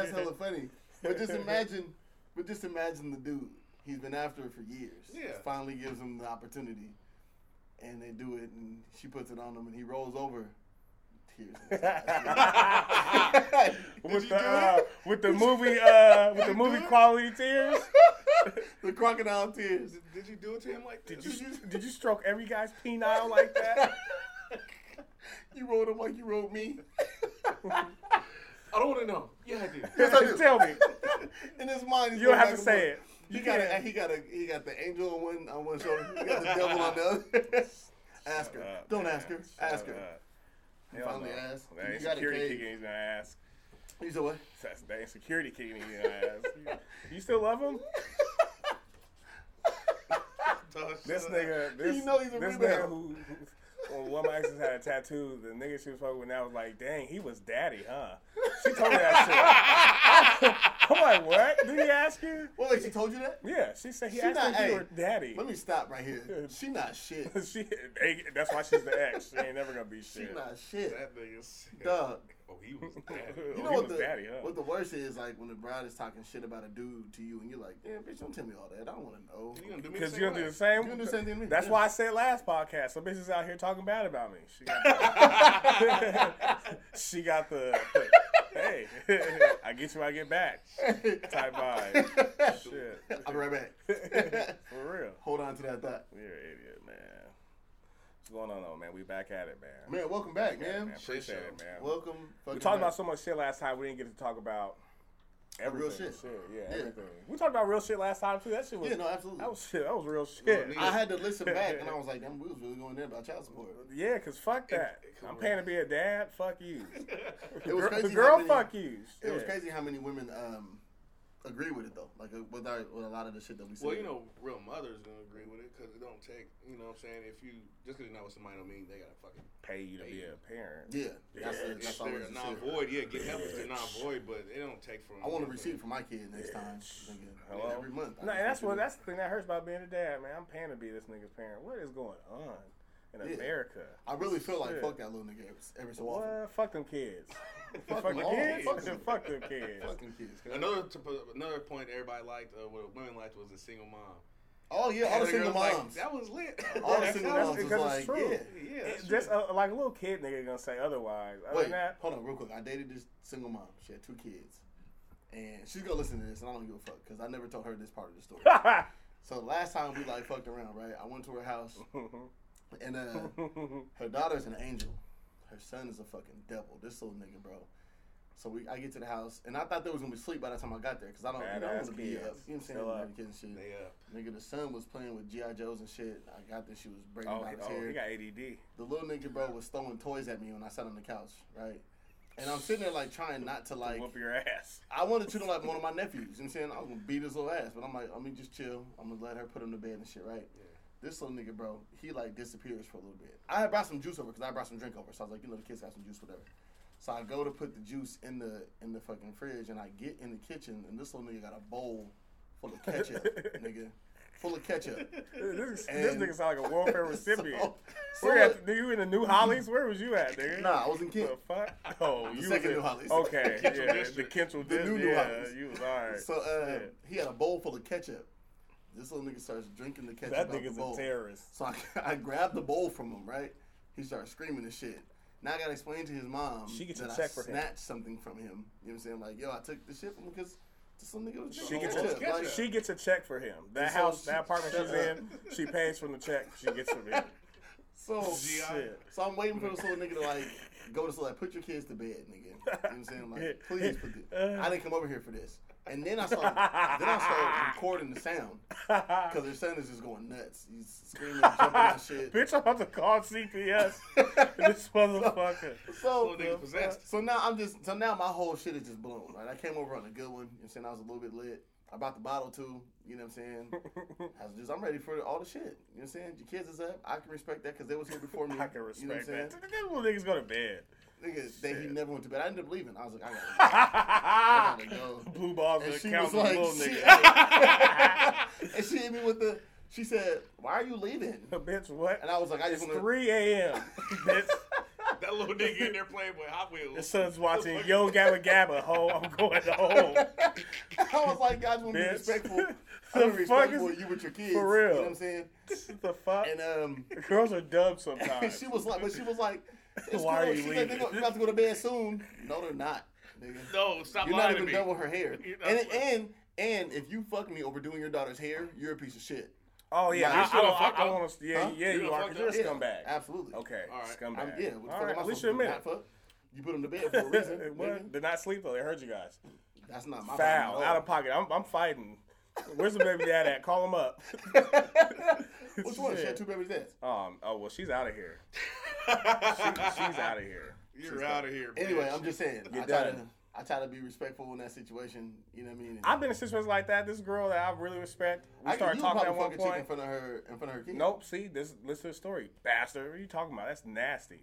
That's hella funny. But just imagine, but just imagine the dude. He's been after it for years. Yeah. Finally gives him the opportunity, and they do it, and she puts it on him, and he rolls over. Tears. in his eyes. Did with the uh, with the movie uh, with the movie quality tears. the crocodile tears. Did, did you do it to him like Did you did you stroke every guy's penile like that? You wrote him like you wrote me. I don't want to know. Yeah, I did. Yes, I do. Tell me. In his mind, he's You don't have to say it. He You got a, he got a he got the angel on one on one shoulder. He got the devil on the other. ask her. Up, Don't man. ask her. Shut Ask her. up. He finally no. asked. That You ain't got a security kicking his ass. He said what? That's that security kicking his ass. You still love him? This nigga, this, You know he's a this rebound. nigga who, who when one of my exes had a tattoo, the nigga she was fucking with now was like, dang, he was daddy, huh? She told me that shit. I'm like, what? Did he ask you? Well, wait, she told you that? Yeah, she said he She asked not- me if you were daddy. Let me stop right here. She not shit. she, they, that's why she's the ex. She ain't never gonna be shit. She not shit. That nigga said, Dog. Oh, he was daddy. Oh, You know he what was the daddy, huh? what the worst is like when the bride is talking shit about a dude to you and you're like, damn, bitch, don't tell me all that. I don't want to know. You gonna do me the Because same you're gonna do the same. You gonna do the same thing to me. That's Yeah. why I said last podcast. Some bitches out here talking bad about me. She got, she got the hey, I get you, when I get back type vibe. Shit, I'll be right back. for real. Hold on to that thought. You're an idiot, man. What's going on, though, man? We back at it, man. Man, welcome back, Yeah, man. man. Appreciate it, man. Welcome. we talked back. about so much shit last time. We didn't get to talk about everything. real shit. Yeah, Yeah. everything. We talked about real shit last time too. That shit was. Yeah, no, absolutely. That was shit. That was real shit. nigga. I had to listen back and I was like, damn, we was really going there about child support. Yeah, cause fuck that. I'm paying to be a dad. Fuck you. It was girl, crazy girl many- fuck you. It was crazy how many women um, agree with it though. Like uh, with our with a lot of the shit that we see. Well, you know, real mothers gonna agree with it because it don't take. You know, what I'm saying if you just because you're not with somebody don't mean they gotta fucking. Pay you to be a parent. Yeah, that's, Yeah, that's If always they're the non-void, yeah, get help if they're non-void, but it don't take from. I want a receipt for my kid next time. Nigga, Hello? Every month. I No, and that's what that's the thing that hurts about being a dad, man. I'm paying to be this nigga's parent. What is going on in Yeah. America? I really feel like Shit. fuck that little nigga every, every so often. What? Fuck them kids. Fuck Fuck them kids. Fuck them. Fuck them kids. Fucking kids. Another to another point everybody liked, uh, what women liked was a single mom. Oh yeah, all the single girls like, moms. that was lit. all the single that's moms was because like, it's true. yeah. yeah, It- that's just true. uh, like a little kid nigga gonna say otherwise. Other Wait, that, hold on, real quick. I dated this single mom. She had two kids, and she's gonna listen to this, and I don't give a fuck because I never told her this part of the story. so last time we like fucked around, right? I went to her house, and uh, her daughter's an angel. Her son is a fucking devil. This little nigga, bro. So we, I get to the house, and I thought they was gonna be asleep by the time I got there, cause I don't, you know, I want to be up. You know what I'm saying? Still up. Baby kids and shit. They up. Nigga, the son was playing with GI Joes and shit. I got there, she was breaking oh, his oh, hair he got ADD. the little nigga bro was throwing toys at me when I sat on the couch, right? And I'm sitting there like trying not to like. Whoop your ass. I wanted to treat him like one of my nephews. You know what I'm saying I was gonna beat his little ass, but I'm like, let me just chill. I'm gonna let her put him to bed and shit, right? This little nigga, bro, he like disappears for a little bit. I had brought some juice over because I brought some drink over, so I was like, you know, the kids got some juice, whatever. So I go to put the juice in the in the fucking fridge, and I get in the kitchen, and this little nigga got a bowl full of ketchup, nigga, full of ketchup. This, this nigga sound like a welfare recipient. So- Where so- you at? Nigga, you in the New Hollies? Where was you at, nigga? Nah, I was in Kent. The fuck? Oh, you second was New Hollies. Okay, yeah, district. the Kent's The new New yeah, Hollies. you was alright. So uh, Shit. he had a bowl full of ketchup. This little nigga starts drinking the ketchup. that nigga's bowl. a terrorist. So I, I grabbed the bowl from him, right? He starts screaming and shit. Now I gotta explain to his mom She gets that a I check for him. snatched something from him. You know what I'm saying? Like, yo, I took the shit from him because some nigga was She gets, a, Like, she gets a check for him. That So house, she- that apartment she's in, she pays from the check she gets from him. so, Shit. so I'm waiting for this little nigga to like go to sleep. Like, put your kids to bed, nigga. You know what I'm saying? Like, please put the, I didn't come over here for this. And then I started, then I started recording the sound because their son is just going nuts. He's screaming, jumping and shit. Bitch, I'm about to call CPS. this motherfucker. So, Little nigga uh, so now I'm just so now my whole shit is just blown. Right, I came over on a good one. You know I'm saying I was a little bit lit. I bought the bottle too. You know what I'm saying? I was just I'm ready for all the shit. You know what I'm saying? Your kids is up. I can respect that because they was here before me. I can You know what I'm respect saying? that. These little niggas go to bed. Nigga, they, he never went to bed. I ended up leaving. I was like, I gotta, I gotta go. Blue balls And and she count was like, little she, nigga. and she hit me with the. She said, "Why are you leaving?" Bitch, what? And I was like, "I It's just want 3 a.m. Bitch. that little nigga in there playing with Hot Wheels. Your son's watching Yo Gabba Gabba. Ho, I'm going home. I was like, guys, want to be respectful. The I'm be fuck respectful is- you with your kids. for real. You know what I'm saying? What the fuck? And um, the Girls are dumb sometimes. she was like, but she was like, it's Why cool. are you She's like, leaving? they go- you about to go to bed soon. No, they're not. Nigga. no, stop You're lying not to even me. done with her hair. You're And and and if you fuck me over doing your daughter's hair, you're a piece of shit. Oh yeah, Nah, I, you I should've don't. I, fucked I up. want to. Yeah, Huh? yeah, you, you are. fucked Cause you're a Yeah, scumbag. Absolutely. Okay, All right. scumbag. I'm, yeah, what the All fuck right, am I at least supposed you to admit fuck? You put him to bed for a reason. nigga. what? Did not sleep though. They heard you guys. That's not my Foul, problem out of pocket. I'm, I'm fighting. Where's the baby dad at? Call him up. Which one? She had two babies dads. Um. Oh well, she's out of here. She, she's out of here. You're out of here. Anyway. I'm just saying. I You're try to done. I try to be respectful in that situation. You know what I mean? And I've been in situations like that. This girl that I really respect. We I, started talking at one fuck a chick in front of her in front of her kids. Nope. See, this listen to the story, bastard. What are you talking about? That's nasty.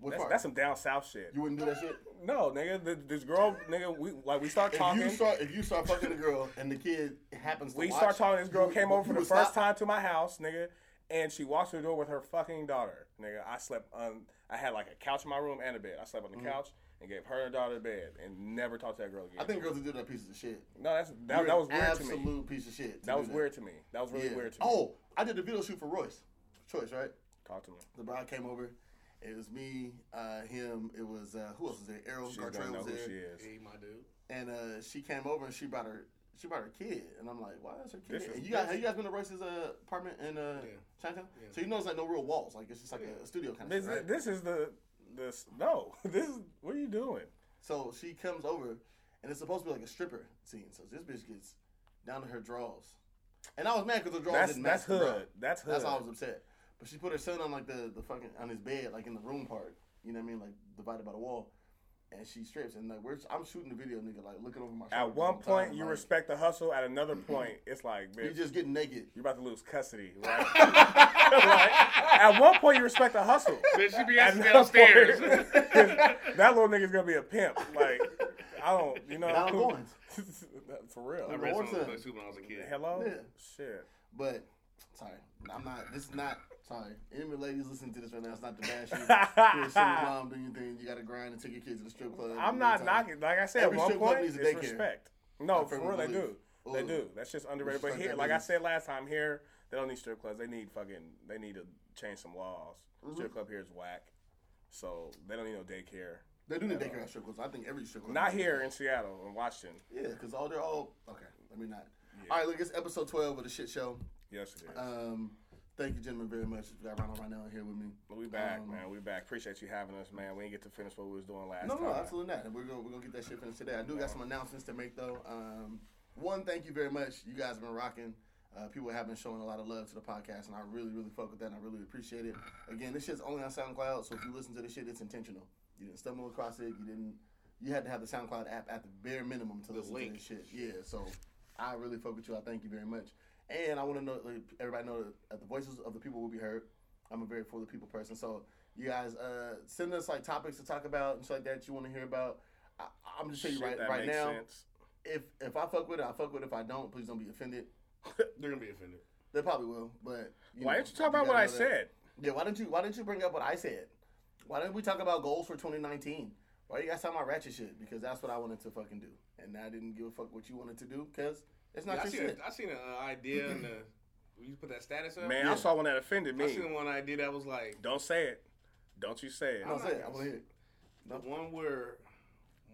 What That's, part? that's some down south shit. you wouldn't do that shit. No, nigga. th- This girl, nigga. We like we start If talking. you start if you start fucking a girl and the kid happens to we watch, start talking. This girl you- came over for the first stop? time to my house, nigga, and she walks through the door with her fucking daughter, nigga. I slept on. I had like a couch in my room and a bed. I slept on the couch and gave her and her daughter a bed and never talked to that girl again. Mm-hmm. I think girls who do that pieces of shit. no, that's that, You're that was an weird to me. absolute me. piece of shit. That do was weird to me. That was really Yeah. weird to me. Oh, I did a video shoot for Royce. Choice, right? talk to me. The bride came over. It was me, uh, him. It was uh, who else was there? Errol She's gonna Gartrell know was who there. she is. Hey, my dude. And uh, she came over and she brought her she brought her kid, and I'm like, why is her kid? Is- you guys, have you guys been to Royce's uh, apartment in uh, Yeah. Chinatown? Yeah. So you know it's like no real walls, like it's just like Yeah. a studio kind of This, right? this is the this no. This is what are you doing? So she comes over, and it's supposed to be like a stripper scene. So this bitch gets down to her drawers, and I was mad because her drawers That's didn't match bra. hood. That's hood. That's why I was upset. But she put her son on like the the fucking on his bed, like in the room part. You know what I mean, like divided by the wall. And she strips, and like we're I'm shooting the video, nigga, like looking over my shoulder. At one point, time, you like, respect the hustle. At another point, it's like, You bitch, just getting naked. you're about to lose custody, right? Like, at one point, you respect the hustle. Bitch, she be asking another downstairs. point- that little nigga's gonna be a pimp. Like, I don't, you know. Now I'm going. For real. I read some What's of those when I was a kid. Hello. Yeah. Shit. But sorry, I'm not. This is not. Sorry, any ladies listening to this right now, it's not to bash you. You're a single mom doing your thing. You got to grind and take your kids to the strip club. I'm not knocking. Like I said, Every at one strip club point, needs a daycare. respect. No, I for real, they believe. do. They do. That's just underrated. But here, like I said last time, here they don't need strip clubs. They need fucking. They need to change some laws. Mm-hmm. Strip club here is whack, so they don't need no daycare. They do need daycare at strip clubs. I think every strip club. Not here in Seattle and Washington. Yeah, because all they're all okay. Let me not. Yeah. All right, look, it's episode twelve of the shit show. Yes, it is. Um, thank you, gentlemen, very much. You got Ronald right now here with me. we back, um, man. We back. Appreciate you having us, man. We didn't get to finish what we was doing last No, time. no, absolutely not. We're gonna we're gonna get that shit finished today. I do got some announcements to make though. Um, one, thank you very much. You guys have been rocking. Uh, people have been showing a lot of love to the podcast, and I really, really fuck with that. and I really appreciate it. Again, this shit's only on SoundCloud, so if you listen to this shit, it's intentional. You didn't stumble across it. You didn't. You had to have the SoundCloud app at the bare minimum to The listen link. to this shit. Yeah, so I really fuck with you. I thank you very much. And I want to know, everybody know that the voices of the people will be heard. I'm a very for the people person, so you guys uh, send us like topics to talk about and shit like that you want to hear about. I, I'm just telling you right right now. sense. If if I fuck with it, I fuck with it. If I don't, please don't be offended. They're gonna be offended. They probably will, but you Why know, didn't you talk about what I that. said? Yeah, why didn't you why didn't you bring up what I said? Why didn't we talk about goals for 2019? Why you guys talking about ratchet shit? Because that's what I wanted to fucking do, and I didn't give a fuck what you wanted to do because it's not Yeah, I seen shit. a, I seen an uh, idea in the. You put that status up. Man, Yeah. I saw one that offended me. I me. seen one idea that was like Don't say it. Don't you say it. No, I'm say not it. I want to hear it. the one where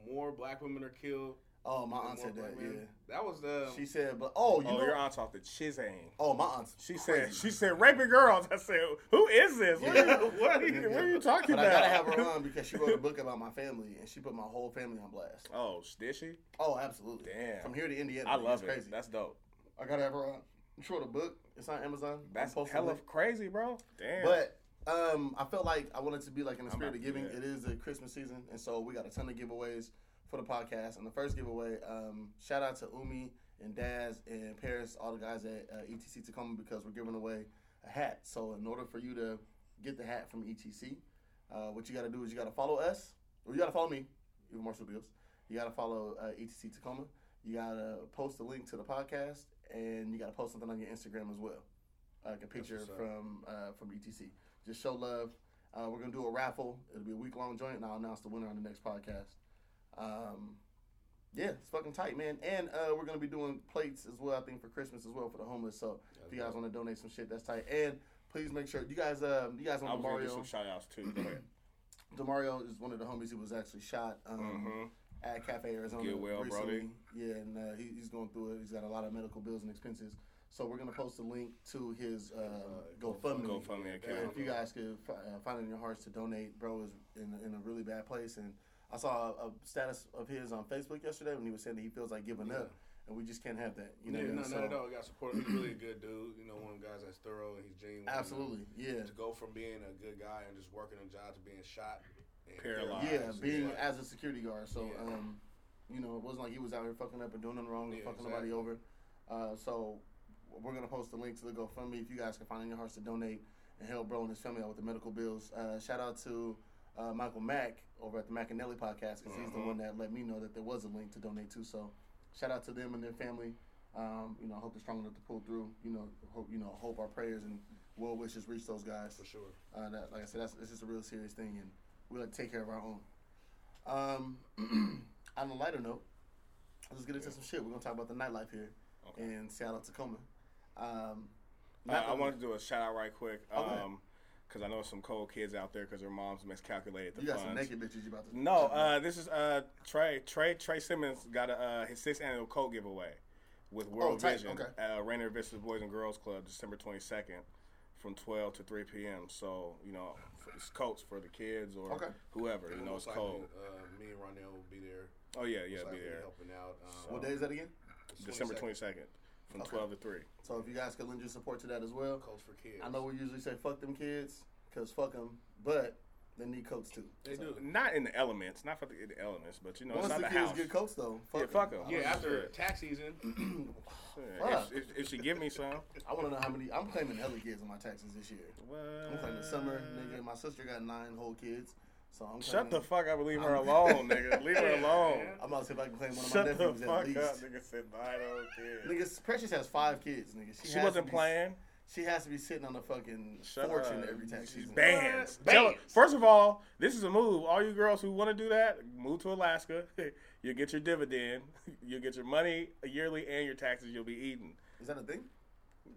more black women are killed. Oh, my aunt said that. men. Yeah, That was the. she said, but oh, you oh, know, your aunt off the Chizane. oh, my aunt. She crazy. said, she said, raping girls. I said, who is this? What, are, you, what, are, you, what are you talking But I gotta have her on because she wrote a book about my family and she put my whole family on blast. oh, did she? Oh, absolutely. Damn. From here to Indiana, I love it. crazy. That's dope. I gotta have her on. She wrote a book. It's on Amazon. That's hella it. crazy, bro. Damn. But um, I felt like I wanted to be like in the spirit of giving. It is the Christmas season, and so we got a ton of giveaways for the podcast. And the first giveaway, um, shout out to Umi and Daz and Paris, all the guys at uh, ETC Tacoma, because we're giving away a hat. So in order for you to get the hat from ETC, uh, what you got to do is you got to follow us, or you got to follow me, even Marshall studios. You got to follow uh, ETC Tacoma. You got to post a link to the podcast, and you got to post something on your Instagram as well, like a picture from uh, from ETC. Just show love. Uh, we're gonna do a raffle. It'll be a week long joint, and I'll announce the winner on the next podcast. Um, yeah, it's fucking tight, man. And uh, we're gonna be doing plates as well. I think for Christmas as well for the homeless. So if you guys want to donate some shit, that's tight. And please make sure you guys, um, you guys on was gonna do Demario. some shout outs too. Go ahead. Demario is one of the homies who was actually shot um, Mhm. at Cafe Arizona. Get well, recently. Brody. Yeah, and uh, he, he's going through it. He's got a lot of medical bills and expenses. So we're gonna post a link to his uh, GoFundMe. GoFundMe account. if you guys could uh, find it in your hearts to donate, bro is in, in a really bad place. And I saw a, a status of his on Facebook yesterday when he was saying that he feels like giving up, and we just can't have that. You know, yeah, no, mean? not at all. Got support. He's really a good dude. You know, one of the guys that's thorough and he's genuine. Absolutely, yeah, To go from being a good guy and just working a job to being shot, and Paralyzed. yeah. Being like- as a security guard, so Yeah. um, you know, it wasn't like he was out here fucking up and doing nothing wrong, and Yeah, fucking exactly. nobody over. Uh, so we're gonna post the link to the GoFundMe if you guys can find it in your hearts to donate and help bro and his family out with the medical bills. Uh, shout out to uh, Michael Mack over at the Macanelli podcast because he's the Uh-huh. one that let me know that there was a link to donate to. So shout out to them and their family. Um, you know, I hope they're strong enough to pull through. You know, hope you know, hope our prayers and well wishes reach those guys. for sure. Uh, that, like I said, that's it's just a real serious thing, and we like to take care of our own. Um, on a lighter note, let's get into some shit. We're gonna talk about the nightlife here Okay. in Seattle, Tacoma. Um, I, I wanted to do a shout out right quick. Oh, go. Um, because I know some cold kids out there because their moms miscalculated the you got funds. some naked bitches you about to. No, uh, this is uh, Trey. Trey Trey Simmons got a, uh, his sixth annual coat giveaway with World Oh, Vision okay. at uh, Rainier Vista Boys and Girls Club, December twenty second, from twelve to three p.m. So you know, it's coats for the kids or Okay. whoever. You know, it's most cold. likely, Uh, me and Ronell will be there. Oh yeah, yeah, Most be there. helping out. Um, what day is that again? December 22nd. twenty second, from Okay. twelve to three. So if you guys could lend your support to that as well. Coach for kids. I know we usually say fuck them kids because fuck them, but they need coats too. They So- do. Not in the elements, not for the, the elements, but you know, Once it's the not kids the house. get coats though, fuck Yeah, fuck 'em. I Yeah, don't after shit. tax season, Yeah, if, if, if she give me some, I want to know how many. I'm claiming hella kids on my taxes this year. I'm claiming summer, nigga. My sister got nine whole kids, so I'm Shut claiming, the fuck up and leave her I'm- alone, nigga. Leave her alone. I'm about to see if I can claim one of Shut my the nephews fuck at least. up, nigga. Said nine old kids. Nigga, Precious has five kids, nigga. She has wasn't be- playing. She has to be sitting on a fucking Shut fortune up. every tax She's season. Bands. What? Tell- Bands. First of all, this is a move. All you girls who want to do that, move to Alaska. You'll get your dividend. You'll get your money yearly and your taxes you'll be eating. Is that a thing?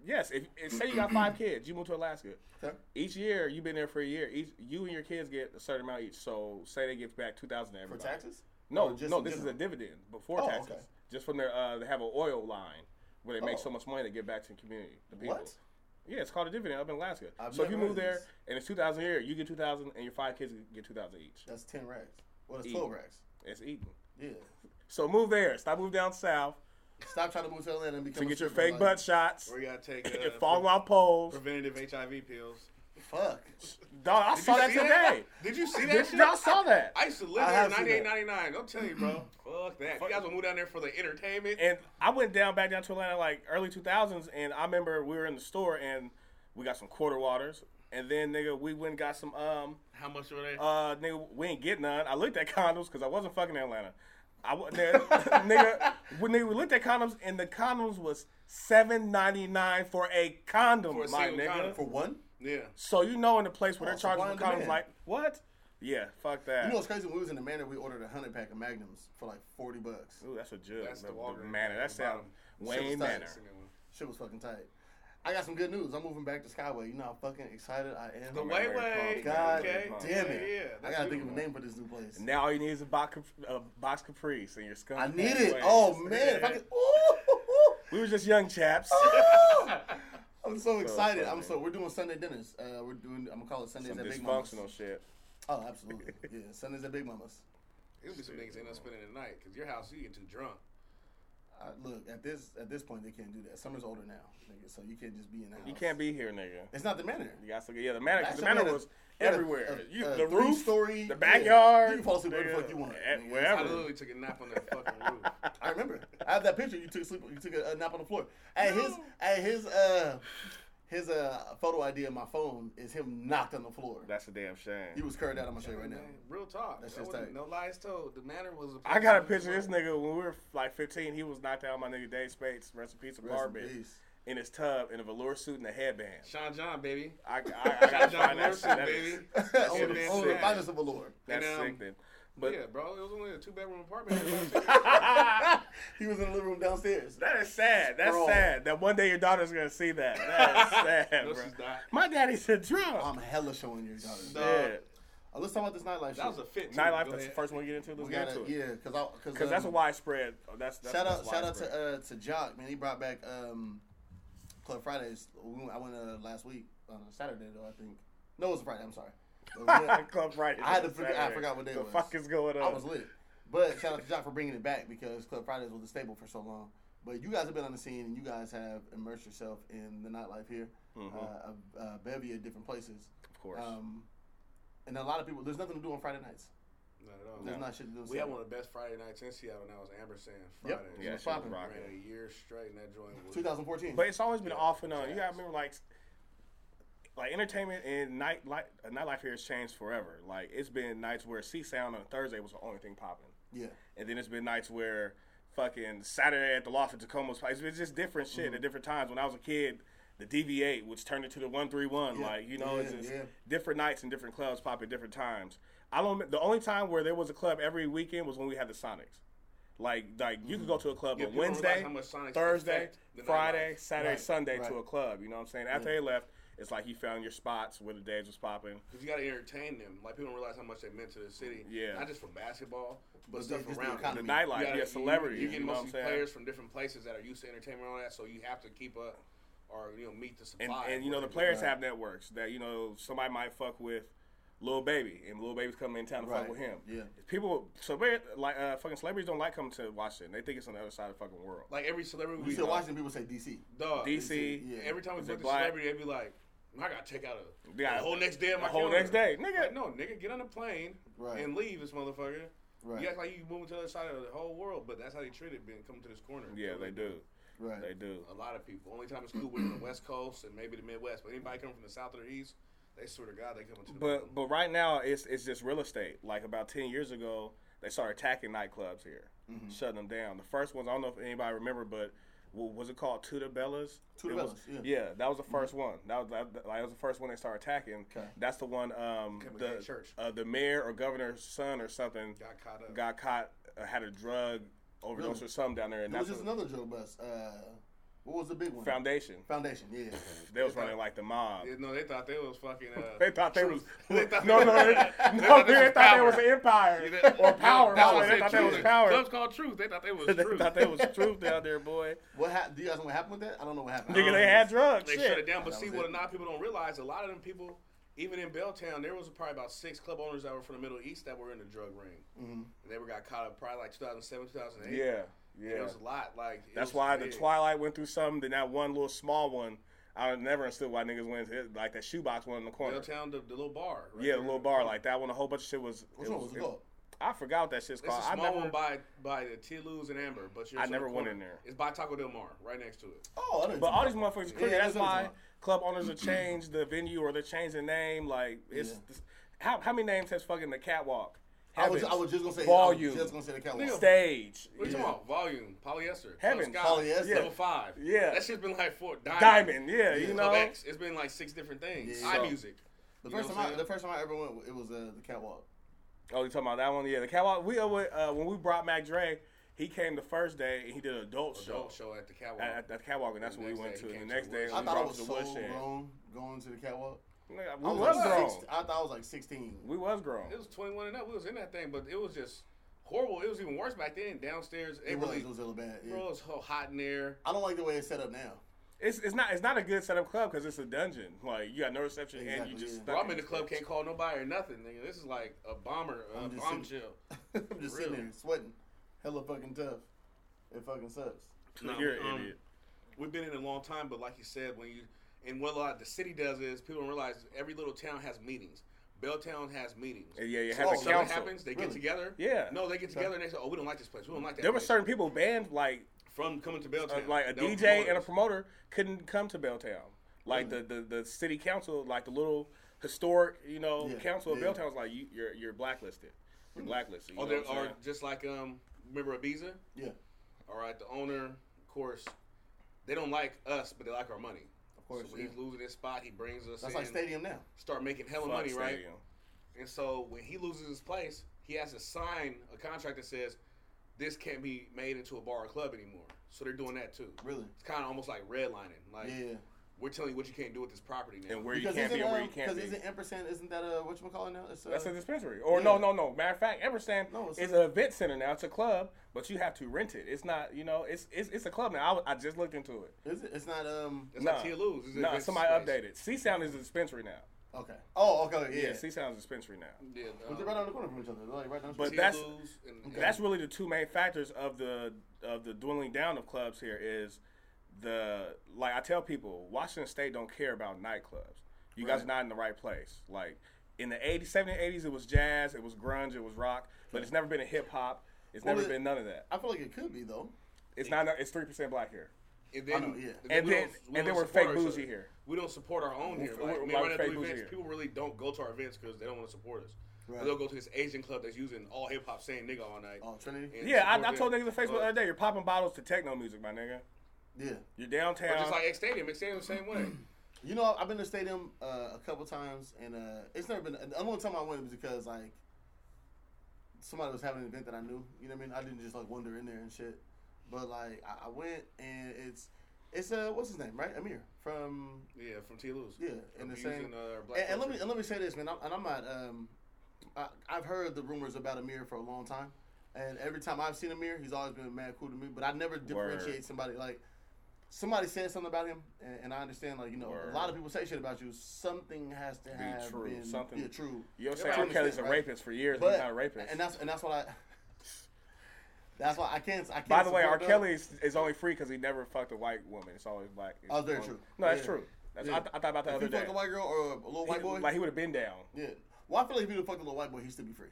Yes, if, if say you got five kids, you move to Alaska. Okay. Each year, you've been there for a year. Each you and your kids get a certain amount each. So say they give back two thousand to For taxes? No, just no, this is a dividend before Oh, taxes. okay. Just from their, uh, they have an oil line where they make Oh. so much money they give back to the community. The people. What? Yeah, it's called a dividend up in Alaska. I've so if you move there this. and it's two thousand a year, you get two thousand, and your five kids get two thousand each. That's ten racks. Well, it's twelve racks. It's eating. Yeah. So move there. Stop moving down south Stop trying to move to Atlanta and become to a get your fake like, butt shots or you gotta take and uh, fall off poles. preventative HIV pills. Fuck. Dog, I Did saw that see today. Did you see that Did, y'all saw that? I used to live I there have in seen 98, that. 99. Don't tell you, bro. Fuck that. You guys will move down there for the entertainment. And I went down back down to Atlanta like early 2000s, and I remember we were in the store and we got some quarter waters, and then nigga we went and got some um How much were they? uh nigga we ain't get none. I looked at condoms because I wasn't fucking in Atlanta. I wa- nigga, nigga when they looked at condoms and the condoms was seven ninety nine for a condom, For a my nigga. condom. For one? yeah. So you know in the place where Oh, they're charging supply for condoms, like what? Yeah, fuck that. You know what's crazy? When we was in the Manor, we ordered a hundred pack of Magnums for like forty bucks. Ooh, that's a jug. That's the The- the Walgreens Manor. That at the sounds bottom. Wayne Shit was. Manor. Shit was fucking tight. I got some good news. I'm moving back to Skyway. You know how fucking excited I am. The I'm way very way. God okay. damn it. yeah. I gotta think of a name for this new place. Now all you need is a box, a box Caprice and your scum. I need it. ways. Oh man, if I could. Ooh, We were just young chaps. I'm so excited. I'm so we're doing Sunday dinners. Uh, we're doing. I'm gonna call it Sundays Some at Big Mama's. dysfunctional shit. Oh, absolutely. Yeah, Sundays at Big Mama's. It'll be some niggas end up spending the night because your house you get too drunk. Uh, look at this. At this point, they can't do that. Summer's older now, nigga. So you can't just be in the house. You can't be here, nigga. It's not the manor. You got to yeah. The manor, 'cause That's the a manor manor. was a- everywhere. a- you, a the roof, three-story- the yeah. backyard. You can fall asleep where the fuck you want, at- nigga. I literally took a nap on that fucking roof. I remember. I have that picture. You took sleep. You took a, a nap on the floor. Hey, his, hey, his, uh, his uh, photo ID on my phone is him knocked on the floor. That's a damn shame. He was curved out. I'm gonna show you right now. Real talk. That's That just wasn't- tight. No lies told. The manner was. a I got a picture of this nigga when we were like 15. He was knocked out. My nigga Dave Spates, rest in peace, of Rest in garbage. peace. in his tub in a velour suit and a headband. Sean John, baby. I, I, I gotta John find that Morrison, shit. That baby. is- only shit only the sad. finest of allure. That's And, um, sickening. But yeah, bro, it was only a two bedroom apartment. he was in the living room downstairs. that is sad. That's Bro. sad. That one day your daughter's gonna see that. That is sad, no, bro. she's not. My daddy's a drunk. I'm hella showing your daughter. Dog. yeah. Uh, let's talk about this nightlife That was a fit. Too. Nightlife. Go That's the first one we get into. Let's we get gotta, into it. yeah, because because Because that's a widespread. That's, that's shout out that's shout out to uh, to Jock man. He brought back um, Club Fridays. We went- I went uh, last week on a Saturday though. I think no, it was a Friday. I'm sorry. It was- Club Friday. I had to forget- I forgot what day the was. The fuck is going on. I was lit. But shout out to Jock for bringing it back because Club Fridays was a staple for so long. But you guys have been on the scene and you guys have immersed yourself in the nightlife here, Mhm. uh, a, a bevy of different places. of course. Um, and a lot of people, there's nothing to do on Friday nights. Not at all. There's No. not shit to do. We had one of the best Friday nights in Seattle. Now was Ampersand Yep. Friday. Yep. yeah, was she was popping. rocking. Ran a year straight, and that joint was 2014. But it's always been Yeah. off and on. You gotta remember, like, like entertainment and night life, uh, nightlife here has changed forever. Like, it's been nights where C Sound on Thursday was the only thing popping, yeah. and then it's been nights where fucking Saturday at the Loft at Tacoma's. It's just different shit Mm-hmm. at different times. When I was a kid, the DV8, which turned into the 131, Yeah. like you know, it's just yeah. different nights and different clubs pop at different times. I don't. The only time where there was a club every weekend was when we had the Sonics. Like, like you could go to a club Yeah, on people don't realize Wednesday, how much Sonics Thursday, Friday. Saturday, Right, Sunday to a club. You know what I'm saying? After they left, it's like you found your spots where the days was popping. Because you got to entertain them. Like people don't realize how much they meant to the city. Yeah. Not just for basketball, but But stuff just the around it. economy. The nightlife, You gotta- yeah, celebrities. You, You, get know what I'm mostly players from different places that are used to entertainment and all that, so you have to keep up or you know meet the and, supply. and you know the Right. players have networks that you know somebody might fuck with Lil Baby, and Lil Baby's coming in town to Right. fuck with him. Yeah. People, celebrity, like uh, fucking celebrities don't like coming to Washington. They think it's on the other side of the fucking world. like every celebrity You we see know, Washington people say DC. dog. DC, Yeah. Every time we Is it book the black? celebrity, they'd be like, "I gotta take out a They got the whole next day of my the whole calendar." next day, nigga. Like, no, nigga, get on a plane Right. and leave this motherfucker. Right. You act like you moving to the other side of the whole world, but that's how they treat it being coming to this corner. Yeah, they do. Right. They do. A lot of people. Only time it's cool with the West Coast and maybe the Midwest. But anybody coming from the South or the East, they swear to God they coming to the But but right now it's it's just real estate. Like about ten years ago, they started attacking nightclubs here, Mm-hmm. shutting them down. The first ones I don't know if anybody remember, but what was it called? Tuda Bellas. Tuda It was- Bellas, yeah. that was the 1st one. That was that, that was the first one they started attacking. Okay. That's the one. Um, the church. uh, the mayor or governor's son or something got caught up. got caught uh, had a drug overdose Really? or something down there, and There was just a another drug bust. Uh, what was the big one? foundation. Foundation. Yeah. They was running like the mob. Yeah, no, they thought they was fucking. Uh, They thought they was. They thought no, no, they, they no, thought they, this was thought they was an empire Yeah, or power. That's No, what they said, thought they was power. Club's called Truth. They thought they was they Truth. thought they was truth down there, boy. What hap- Do you guys know what happened with that? I don't know what happened. Nigga, they had drugs. They Shit. shut it down. But see, what a lot of people don't realize, a lot of them people, even in Belltown, there was probably about six club owners that were from the Middle East that were in the drug ring. Mhm. And they were got caught up probably like 2007, 2008. Yeah, And yeah. It was a lot. Like That's was why the. Twilight went through something. Then that one little small one, I never understood why niggas went to like that shoebox one in the corner. Belltown, the, the little bar. right yeah, the little bar oh. like that one. A whole bunch of shit was. Which one was it called? I forgot what that shit's It's called. a I small never. one by by the Tia Lou's and Amber, but you're I never went in there. It's by Taco Del Mar, right next to it. Oh, I But all these motherfuckers Yeah, yeah, That's that's why club owners will change the venue or they change the name. Like it's Yeah. how how many names has fucking the catwalk? I was, I was just gonna say Volume. I was just gonna say the catwalk. Nigga, stage. What you Yeah. talking about? Volume, polyester, Heaven. Club Sky, Polyester. level five. Yeah. that shit's been like four. Diamond, Diamond, yeah, Yeah. you know. X. It's been like six different things. Yeah. iMusic. The first time I'm I, the first time I ever went, it was uh, the catwalk. Oh, you talking about that one? Yeah, the catwalk. We uh, uh, when we brought Mac Dre, he came the first day and he did an adult show Adult show at the catwalk. at, at the catwalk, and that's The when we went day to. he And came the next day, we I thought I was to the so woodshed. grown going to the catwalk. Nigga, I we was, was like grown. six- I thought I was like 16. We was grown. It was 21 and up. We was in that thing, but it was just horrible. It was even worse back then. Downstairs, it, It was, really, it was really bad. yeah. bro, it was so hot in there. I don't like the way it's set up now. It's it's not it's not a good setup club because it's a dungeon. Like you got no reception and Exactly, you just. yeah. stuck Bro, I'm in the club, can't call nobody or nothing, nigga. This is like a bomber, a I'm just bombshell. I'm just sitting Real. there sweating, hella fucking tough. It fucking sucks. No, You're an um, idiot. We've been in a long time, but like you said, when you and what a lot the city does is people don't realize every little town has meetings. Belltown has meetings. Yeah, yeah, you Oh, have so a Something council. happens, they get together. Yeah. No, they get together and they say, "Oh, we don't like this place. We don't like that." There were certain people banned, like from coming to uh, Belltown, like a They were DJ and a promoter couldn't come to Belltown. Like the, the the city council, like the little historic, you know, Yeah, council of yeah. Belltown was like, you, you're you're blacklisted. You're blacklisted. You Or, know there, what I'm or saying? just like um, remember Ibiza? Yeah. All right, the owner, of course, they don't like us, but they like our money. Of course, so when yeah. he's losing his spot, he brings us That's in, like stadium now. start making hella Fuck money, right? And so when he loses his place, he has to sign a contract that says this can't be made into a bar or club anymore. So they're doing that too. Really? It's kind of almost like redlining. Like yeah. We're telling you what you can't do with this property now. And where Because you can't isn't, be and where you can't be. Because isn't ampersand isn't that a what you call it now? It's, uh, That's a dispensary. Or Yeah. no, no, no. Matter of fact, Ampersand No, it's is a- an event center now. It's a club, but you have to rent it. It's not, you know, it's it's, it's a club now. I, I just looked into it. is it? It's not um. It's Nah. like Tia Lou's. It's a No, somebody space. updated. C Sound is a dispensary now. Okay. Oh, okay. Yeah, Yeah. C Sound is a dispensary now. Yeah, But they're right on the corner from each other. They're like right down the But that's- and, Okay. That's really the two main factors of the of the dwindling down of clubs here is the like I tell people, Washington State don't care about nightclubs. You guys Right. are not in the right place. Like in the 80s, 70s, 80s, it was jazz, it was grunge, it was rock, but it's never been a hip hop. It's Well, never it- been none of that. I feel like it could be though. It's not. It's three percent black here. And then, know, yeah. And we then- don't- we and then we're support fake each bougie here. We don't support our own here. We're- Like, we're I mean, right fake events, here. people really don't go to our events because they don't want to support us. Right. They'll go to this Asian club that's using all hip hop saying nigga all night. Oh, Trinity. Yeah, I, I told them. niggas on Facebook the other day, you're popping bottles to techno music, my nigga. Yeah. You're Or downtown. just like X Stadium. X Stadium the same way. You know, I've been to the stadium uh, a couple times, and uh, it's never been. The only time I went was because like somebody was having an event that I knew. You know what I mean? I didn't just like wander in there and shit. But like I, I went, and it's it's uh what's his name, right? Amir from yeah, from T. Luz. yeah, in the same. uh, black And, and let me and let me say this, man. I'm, and I'm not. Um, I, I've heard the rumors about Amir for a long time, and every time I've seen Amir, he's always been mad cool to me. But I never differentiate somebody like somebody said something about him, and, and I understand like you know Word. a lot of people say shit about you. Something has to Be have true. been Something- yeah, true. You'll say Yeah, I R. Kelly's a right? rapist for years, but he's not a rapist. and that's and that's what I. That's why I can't. I can't. By the way, R. Kelly is, is only free because he never fucked a white woman. It's always black. It's Oh, very true. No, that's Yeah. true. That's, Yeah. I, th- I thought about that If other he day. fucked a white girl or a little white boy, like he would have been down. yeah. Well, I feel like if he would have fucked a little white boy, he'd still be free.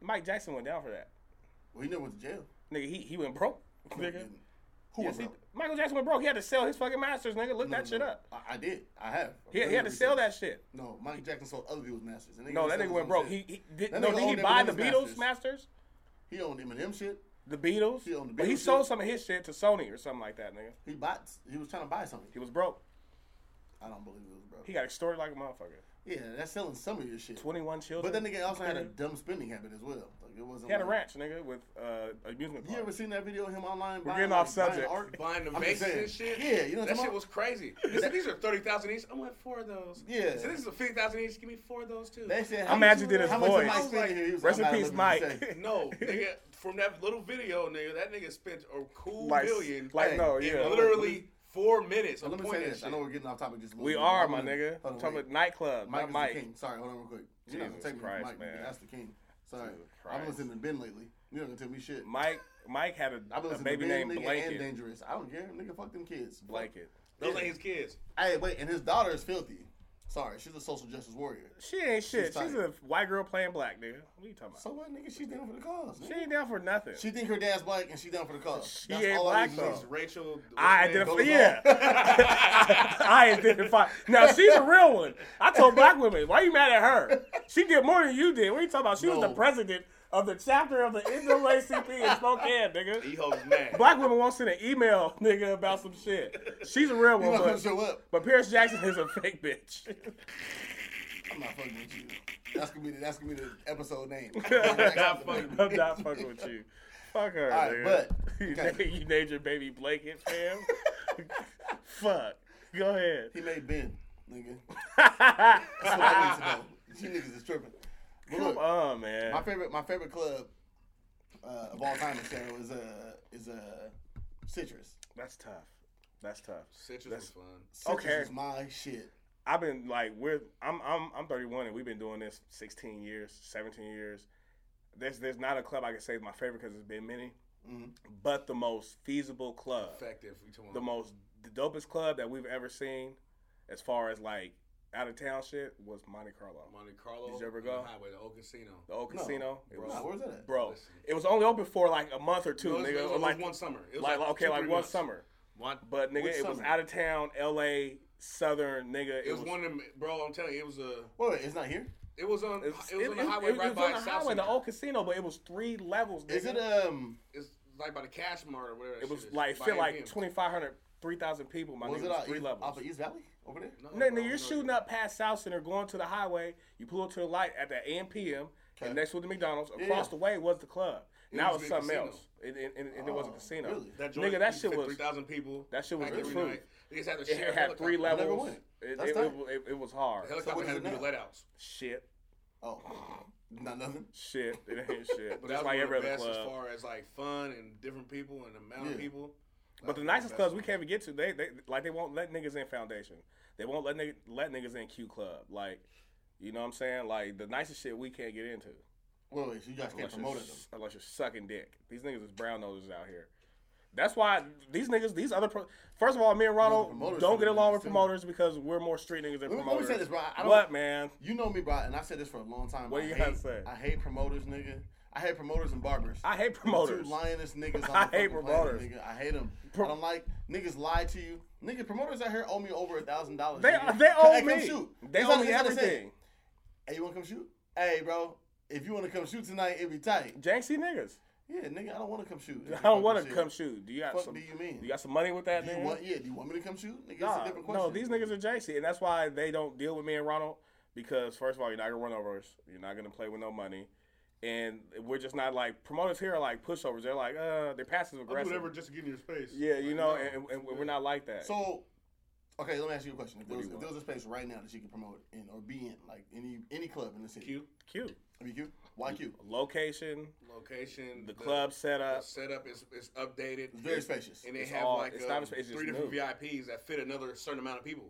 Mike Jackson went down for that. Well, he never went to jail. Nigga, he, he went broke. Oh, Nigga. Who Yes, he, Michael Jackson went broke. He had to sell his fucking masters, nigga. Look that shit up. I, I did. I have. He, he had to sell that shit. No, Michael Jackson sold other people's masters. And No, that nigga went broke. shit. He, he did, no, did he buy the Beatles masters. masters? he owned Eminem shit. The Beatles? He owned the Beatles. but he Beatles sold shit. some of his shit to Sony or something like that, nigga. He bought. He was trying to buy something. He was broke. I don't believe it was broke. He got extorted like a motherfucker. Yeah, that's selling some of your shit. 21 children. But that nigga also had a dumb spending habit as well. Like it wasn't. He had a like- ranch, nigga, with uh, amusement You ever seen that video of him online? We're buying, getting like, off subject. Buying art? Buying the I'm vases and shit. Yeah, you know that shit talking was crazy. He said, these are thirty thousand each. I want four of those. Yeah. He said, this is a fifty thousand each. Give me four of those too. They said, I'm how mad much you did his how much voice. am I I was like, here? He was Rest in peace, Mike. letting you say." no, nigga, from that little video, nigga, that nigga spent a cool like, million like Hey, no, yeah. literally four minutes of let me say this. shit. I know we're getting off topic just a little We bit. are, I'm my gonna- nigga. hold I'm talking about nightclub, Mike not is Mike. the king. Sorry, hold on real quick. You're not gonna take me Christ, from Mike, man. That's the king. Sorry. I've been listening to Ben lately. You're not gonna tell me shit. Mike Mike had a, I've been a baby to Ben, named nigga, and Dangerous. I don't care. Nigga, fuck them kids. Blanket. Those Yeah. ain't his kids. Hey, wait, and his daughter is filthy. Sorry, she's a social justice warrior. She ain't shit. She's She's, a white girl playing black, nigga. What are you talking about? So what, nigga? She's down for the cause. she ain't down for nothing. She think her dad's black and she down for the cause. She That's ain't all black, need though. It's Rachel. I her identify. Yeah, I identify. Now she's a real one. I told black women, why you mad at her? She did more than you did. What are you talking about? She was the president of the chapter of the NAACP in Spokane, nigga. He holds mad. Black women won't send an email, nigga, about some shit. She's a real You one, but, show up. but Paris Jackson is a fake bitch. I'm not fucking with you. That's gonna be the, that's gonna be the episode name. Not fucking I'm not fucking with you. Fuck her, All right, nigga. but- you, okay. na- you named your baby Blanket, fam. Fuck. Go ahead. He made Ben, nigga. That's what I need to know. You niggas is tripping. But Come look, on, man. my favorite my favorite club uh, of all time in Seattle is uh is uh Citrus. That's tough. That's tough. Citrus That's- was fun. Citrus Okay. is my shit. I've been like we're I'm I'm I'm 31 and we've been doing this 16 years, 17 years. There's there's not a club I can say is my favorite because there's been many, Mhm. but the most feasible club, Effective. The most the dopest club that we've ever seen, as far as like out of town shit was Monte Carlo, Monte Carlo. Did you ever go? The highway, the old casino. the old No. casino. It Bro. was Nah, where's that at? bro. Listen. It was only open for like a month or two, No, nigga. it was- it was like one summer. It was like, like okay, like one months. summer. One, But nigga, Which it was out of town, L.A. Southern nigga. it was one of them, bro. I'm telling you, it was a. Wait, wait, it's not here. It was on. It It was, was, on the highway it, right was by on the South highway, the old casino, but it was three levels. Nigga. Is it um? It's like by the Cash Mart or whatever. It was like By fit like AMPM. twenty five hundred three thousand people. My Was nigga, it was out three levels. off of East Valley over there? No, Nigga, bro, you're no, shooting up past South Center, going to the highway. You pull up to the light at the AM PM, Okay. and next to the McDonald's. Yeah. Across the way was the club. It now used it's to be a something casino. else. It, it, it, and it was a Oh, casino. really? That joint, Nigga, that shit was three thousand people. that shit was packed the every truth. night. Niggas had to It share had three levels. It, it, it, it, it was hard. The So helicopter what had is to it do the now? Shit, Oh, not nothing. shit, it ain't shit. But Just that like was every other the best club. as far as like fun and different people and the amount Yeah. of people. But the nicest clubs we can't even get to, they, they like they won't let niggas in Foundation. They won't let niggas, let niggas in Q Club. Like, you know what I'm saying? Like the nicest shit we can't get into. Wait, wait, you guys can't promote them. unless you're sucking dick. These niggas is brown noses out here. That's why these niggas, these other. Pro- First of all, me and Ronald don't get along with too. promoters because we're more street niggas than Let me, let me say this, bro. I don't, What man? You know me, bro, and I said this for a long time. What I do you hate, gotta say? I hate promoters, nigga. I hate promoters and barbers. I hate promoters. Two lioness niggas. I hate promoters. Planet, nigga. I hate them. Pro- I don't like niggas lie to you. Nigga, promoters out here owe me over a thousand dollars. They nigga. they owe hey, come me. shoot. They owe me everything. Hey, you wanna come shoot? Hey, bro. If you wanna come shoot tonight, it'd be tight. Janksy niggas. Yeah, nigga, I don't wanna come shoot. I don't want to come shoot. Do you got Fuck some? do you mean? You got some money with that? Do nigga? want? Yeah, do you want me to come shoot? Nigga, it's Nah, a different question. no, these niggas are JC, and that's why they don't deal with me and Ronald. Because first of all, you're not gonna run over us. You're not gonna play with no money, and we're just not like promoters here are like pushovers. They're like, uh, they're passive I'll do aggressive. whatever just to get in your space. Yeah, you Like, know, no. and, and we're not like that. So, okay, let me ask you a question. If there, was, if there was a space right now that you could promote in or be in, like any any club in the city, Q Cute It'd Q. Why Q? location, location. the club The setup. setup is, is updated. It's very spacious. And they It's have all- like it's uh, not spacious, it's three different new. VIPs that fit another certain amount of people.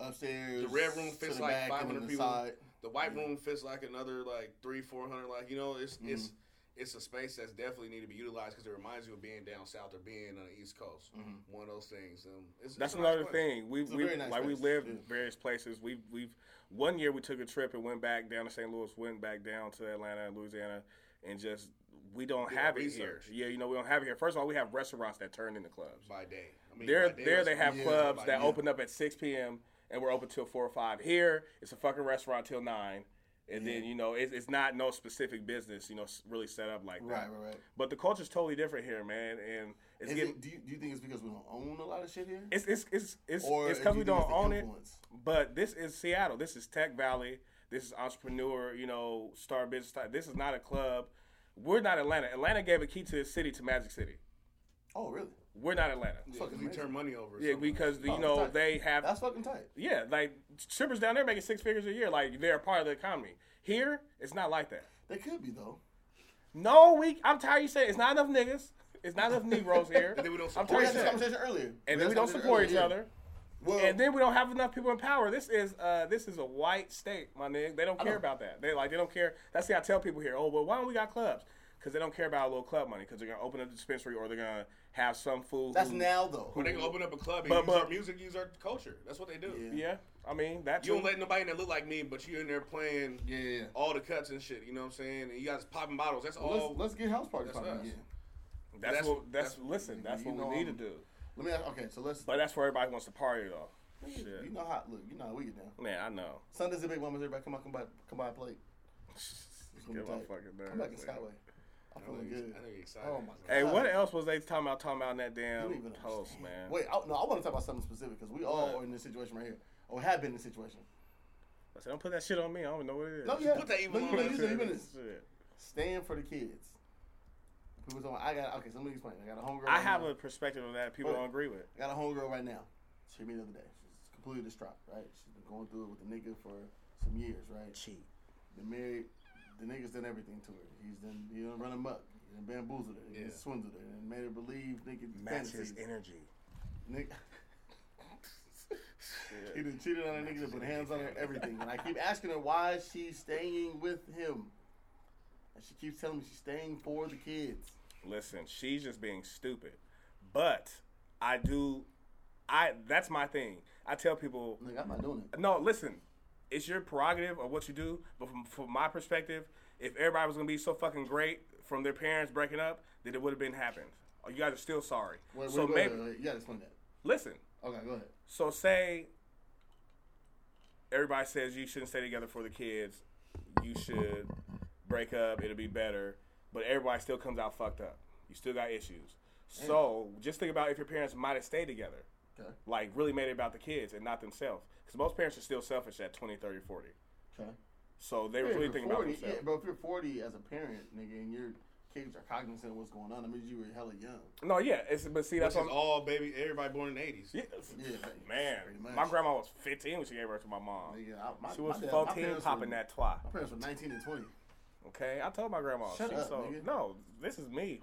Upstairs. The red room fits like 500 people. Side. The white room fits like another like three, four hundred. Like you know, it's Mm-hmm. it's it's a space that's definitely need to be utilized because it reminds you of being down south or being on the East Coast. One of those things. Um, it's, That's it's a nice another thing. We It's we nice like we place, lived yeah. various places. We've we've one year we took a trip and went back down to St. Louis, went back down to Atlanta and Louisiana, and just we don't Did have our it here. Yeah, you know we don't have it here. First of all, we have restaurants that turn into clubs. by day. I mean, There, by day there they have restaurants, clubs that day. open up at six p.m. and we're open till four or five. Here, it's a fucking restaurant till nine, and then you know it's, it's not no specific business, you know, really set up like that. Right, right, right. But the culture's totally different here, man, and it's Is getting. it, do, you, do you think it's because we don't own a lot of shit here? It's it's it's it's because we don't own it. But this is Seattle. This is Tech Valley. This is entrepreneur. You know, star business. Type. This is not a club. We're not Atlanta. Atlanta gave a key to the city to Magic City. Oh, really? We're not Atlanta. Yeah, 'cause fucking we turn money over. Yeah, something. because Oh, you know tight. they have. That's fucking tight. Yeah, like strippers down there making six figures a year. Like they're a part of the economy. Here, it's not like that. They could be though. No, we. I'm tired. You say it's not enough niggas. It's not enough Negroes here. And then we don't I'm support We had this conversation earlier. And We then we don't conversation support each earlier, other. Well, And then we don't have enough people in power. This is uh, this is a white state, my nigga. They don't care know. about that. They like they don't care. That's the I tell people here. Oh well, why don't we got clubs? Because they don't care about a little club money. Because they're gonna open up a dispensary or they're gonna have some food. that's who- now though. Or they can open up a club and But- use but- our music, use our culture. That's what they do. Yeah. Yeah, I mean that You too. don't let nobody in there look like me, but you in there playing Yeah, yeah. yeah. all the cuts and shit. You know what I'm saying? And you guys popping bottles. That's Well, all. let's, let's get house party That's popping us. again. that's, that's- what. That's, that's- listen. That's you what know, we need to do. Let me ask, okay, so let's. But that's where everybody wants to party though. you know how look. You know how we get down. man, I know. Sundays the big mamas. Everybody come out, come by, come by a plate. gonna Get be my tight. fucking Come back in. Skyway. I'm feeling good. I know you're excited. Oh my god. Hey, what else was they talking about? Talking about in that damn even post, understand. man. Wait, I, no, I want to talk about something specific because we all What? are in this situation right here, or have been in this situation. I said, don't put that shit on me. I don't even know what it is. No, yeah. put that evil no, on you, us, you, you, man. you, Shit. Stand for the kids. People talking. I got okay. So let me explain. I got a homegirl. I right have now. a perspective on that people Wait. don't agree with. I got a homegirl right now. She hit me the other day. She's completely distraught. Right. She's been going through it with the nigga for some years. Right. Cheat. Been married. The nigga's done everything to her. He's done. He done run amok. He done bamboozled her. He Yeah. swindled her and made her believe nigga Match his energy. Nigga. he done cheated on her nigga, put hands on her, everything. And I keep asking her why she's staying with him. And she keeps telling me she's staying for the kids. Listen, she's just being stupid. But I do I that's my thing. I tell people Nigga, I'm not doing it. no, listen, it's your prerogative of what you do, but from, from my perspective, if everybody was gonna be so fucking great from their parents breaking up, then it would have been happened. You guys are still sorry. Wait, so wait, maybe wait. You gotta explain that. listen. Okay, go ahead. So say everybody says you shouldn't stay together for the kids. You should break up. It'll be better. But everybody still comes out fucked up. You still got issues. So just think about if your parents might have stayed together. Okay. Like really made it about the kids and not themselves. Because most parents are still selfish at 20, 30, 40. Okay. So they were Yeah, really thinking 40, about themselves. Yeah, bro, if you're 40 as a parent, nigga, and your kids are cognizant of what's going on, I mean, you were hella young. No, yeah, it's but see that's Which is what all baby, everybody born in the 80s. Yeah, Yeah, man. My grandma was 15 when she gave birth to my mom. Nigga, I, my, She was my dad- 14 parents popping were, that twat. My parents were 19 and 20. Okay, I told my grandma. Shut she up, so, nigga. No, this is me.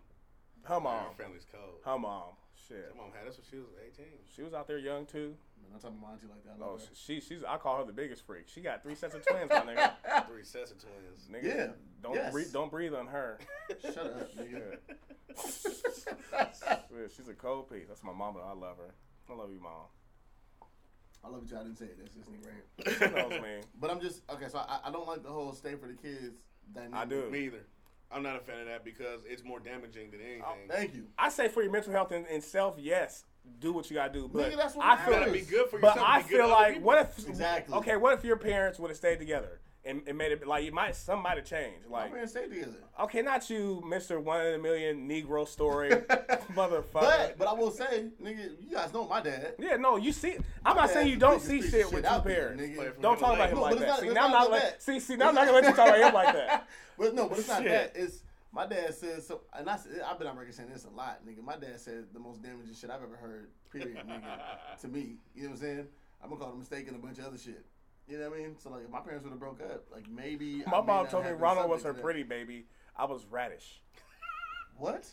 Her Our mom. family's cold. Her mom. Shit. My mom had us when she was 18. She was out there young too. Man, I'm talking about my auntie like that. I Oh, love she she's I call her the biggest freak. She got three sets of twins, my nigga. Three sets of twins. Nigga, Yeah. Don't Yes. breathe. Don't breathe on her. Shut up, nigga. Yeah, she's a cold piece. That's my mama. I love her. I love you, mom. I love you. I didn't say it. That's just nigga right here. She knows me. But I'm just okay. So I, I don't like the whole stay for the kids. Dynamic. I do. Me either. I'm not a fan of that because it's more damaging than oh, anything. Oh, Thank you. I say for your mental health and, and self, yes, do what you gotta do. But Nigga, that's what I feel, you be good for yourself. but. I be good feel like people. what if Exactly. Okay, what if your parents would have stayed together and, it made it like you might some might have changed. Like parents stay together. okay, not you, Mister One in a Million Negro story, motherfucker. But but I will say, nigga, you guys know my dad. yeah, no, you see. I'm My not saying you don't see shit shit with there, parents. nigga. Don't talk about him No, like that. not- See, now I'm not like that. See, see, now I'm not gonna let you talk about him like that. But no, but it's not Shit. that. It's my dad said so, and I said I've been on record saying this a lot, nigga. My dad said the most damaging shit I've ever heard. Period, nigga. to me, you know what I'm saying? I'm gonna call it a mistake and a bunch of other shit. You know what I mean? So like, if my parents would have broke up, like maybe My may mom told me Ronald was her subject to that. pretty baby. I was radish. What?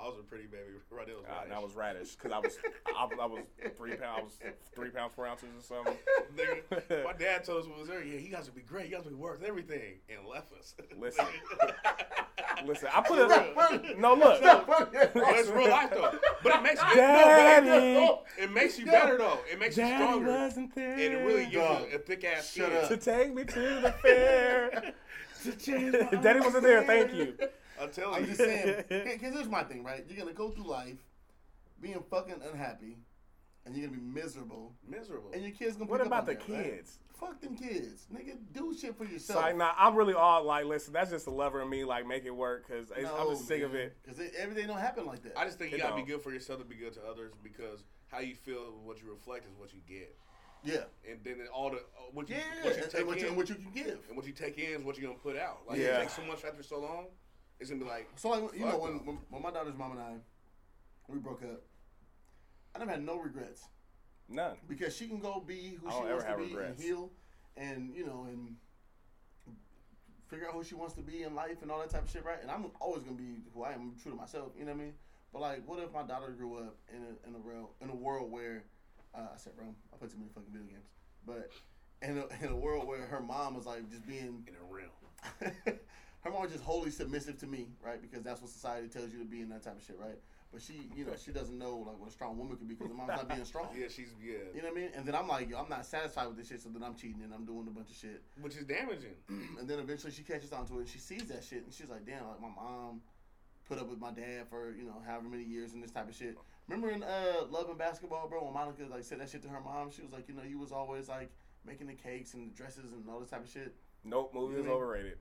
I was a pretty baby. Right, it was Uh, and I was radish because I was I, I was three pounds. Three pounds four ounces or something. Nigga, my dad told us when we was there, yeah, he got to be great. He got to be worth everything, and left us. Listen. Listen, I put it. No, look. But it's real life though. But it makes Daddy. no, but it makes you better though. It makes you stronger, and wasn't there. it really gives you a thick ass Shut up. to take me to the fair. Daddy wasn't there. Thank you. I'm telling I'm you. just saying. Because here's my thing, right? You're gonna go through life being fucking unhappy, and you're gonna be miserable, miserable. and your kids gonna. What pick about the that, right? kids? Fuck them kids, nigga. Do shit for So yourself. like, nah, I'm really all like, listen, that's just a lover in me. Like, make it work because I'm just sick of it. Because everything don't happen like that. I just think you It gotta be don't. good for yourself to be good to others because how you feel, what you reflect is what you get, yeah. and then all the uh, what you Yeah, what you take and what, you, in and what you can give. and what you take in is what you're gonna put out. Like Yeah. it takes so much after so long, it's gonna be like So like, you know, when, when when my daughter's mom and I we broke up, I never had no regrets None. because she can go be who I she wants to be regrets. and heal, and you know, and figure out who she wants to be in life and all that type of shit, right? And I'm always gonna be who I am, true to myself. You know what I mean? But like, what if my daughter grew up in a in a real in a world where uh, I said realm. I put too many fucking video games, but in a, in a world where her mom was like just being in a realm. her mom was just wholly submissive to me, right? Because that's what society tells you to be and that type of shit, right? But she, you know, she doesn't know like what a strong woman can be because her mom's not being strong. Yeah, she's yeah, You know what I mean? And then I'm like, yo, I'm not satisfied with this shit, so then I'm cheating and I'm doing a bunch of shit. which is damaging. And then eventually she catches on to it and she sees that shit and she's like, damn, like my mom put up with my dad for, you know, however many years and this type of shit. Remember in uh, Love and Basketball, bro, when Monica like said that shit to her mom, she was like, you know, you was always like making the cakes and the dresses and all this type of shit. Nope, movie You is overrated.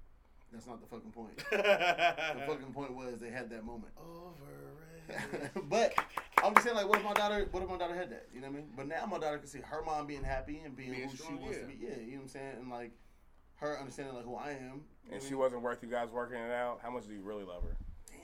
That's not the fucking point. The fucking point was they had that moment. Overrated. but I'm just saying, like, what if my daughter, what if my daughter had that? You know what I mean? But now my daughter can see her mom being happy and being, Being who strong, she wants yeah. to be. Yeah, you know what I'm saying? And like her understanding like who I am. And she mean? wasn't worth you guys working it out. How much do you really love her?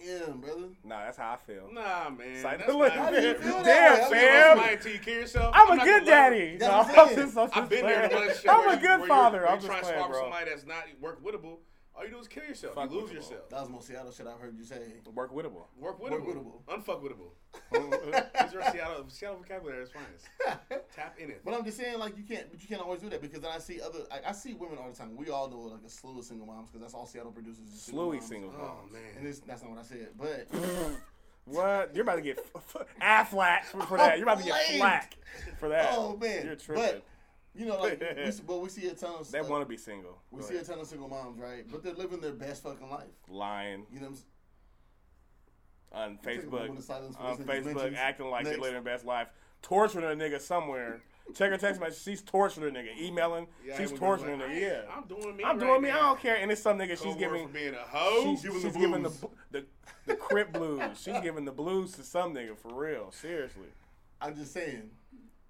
Damn, brother. Nah, that's how I feel. Nah, man. It's like, that's look, not- How do you feel that damn, way? I mean, fam. Somebody until you kill yourself. I'm a good gonna let her- daddy. No, I'm I'm just- I'm I've been there a I'm a good where father. You're, I'm you're just trying to playing, swap somebody that's not work wittable. All you do is kill yourself. Fuck you lose wittable. yourself. That was most Seattle shit I've heard you say. Work wittable. Work Work wittable. wittable. Unfuck wittable. These are Seattle, Seattle vocabulary at its finest. Tap in it. But I'm just saying, like, you can't, but you can't always do that because then I see other, like, I see women all the time. We all know like a slew of single moms because that's all Seattle produces. is Slewy moms. single Oh moms. And man. this, that's not what I said, but What? You're about to get f- f- afflack for, for that. You're about to get flack for that. oh man, You're tripping. But you know, like, we, see- but we see a ton of. they want to be single. We Go see a ton of single moms, right? But they're living their best fucking life. lying You know, what I'm on taking a moment Facebook. of silence for On Facebook, acting like Next. they're living their best life, torturing a nigga somewhere. Check her text message. She's torturing a nigga. Emailing. Yeah, she's I would be torturing like, a nigga. Yeah. I'm doing me. I'm right doing me. I don't care. And it's some nigga. Code She's giving. for being a hoe. She's, giving she's the giving the, the the crip blues. She's giving the blues to some nigga for real. Seriously. I'm just saying,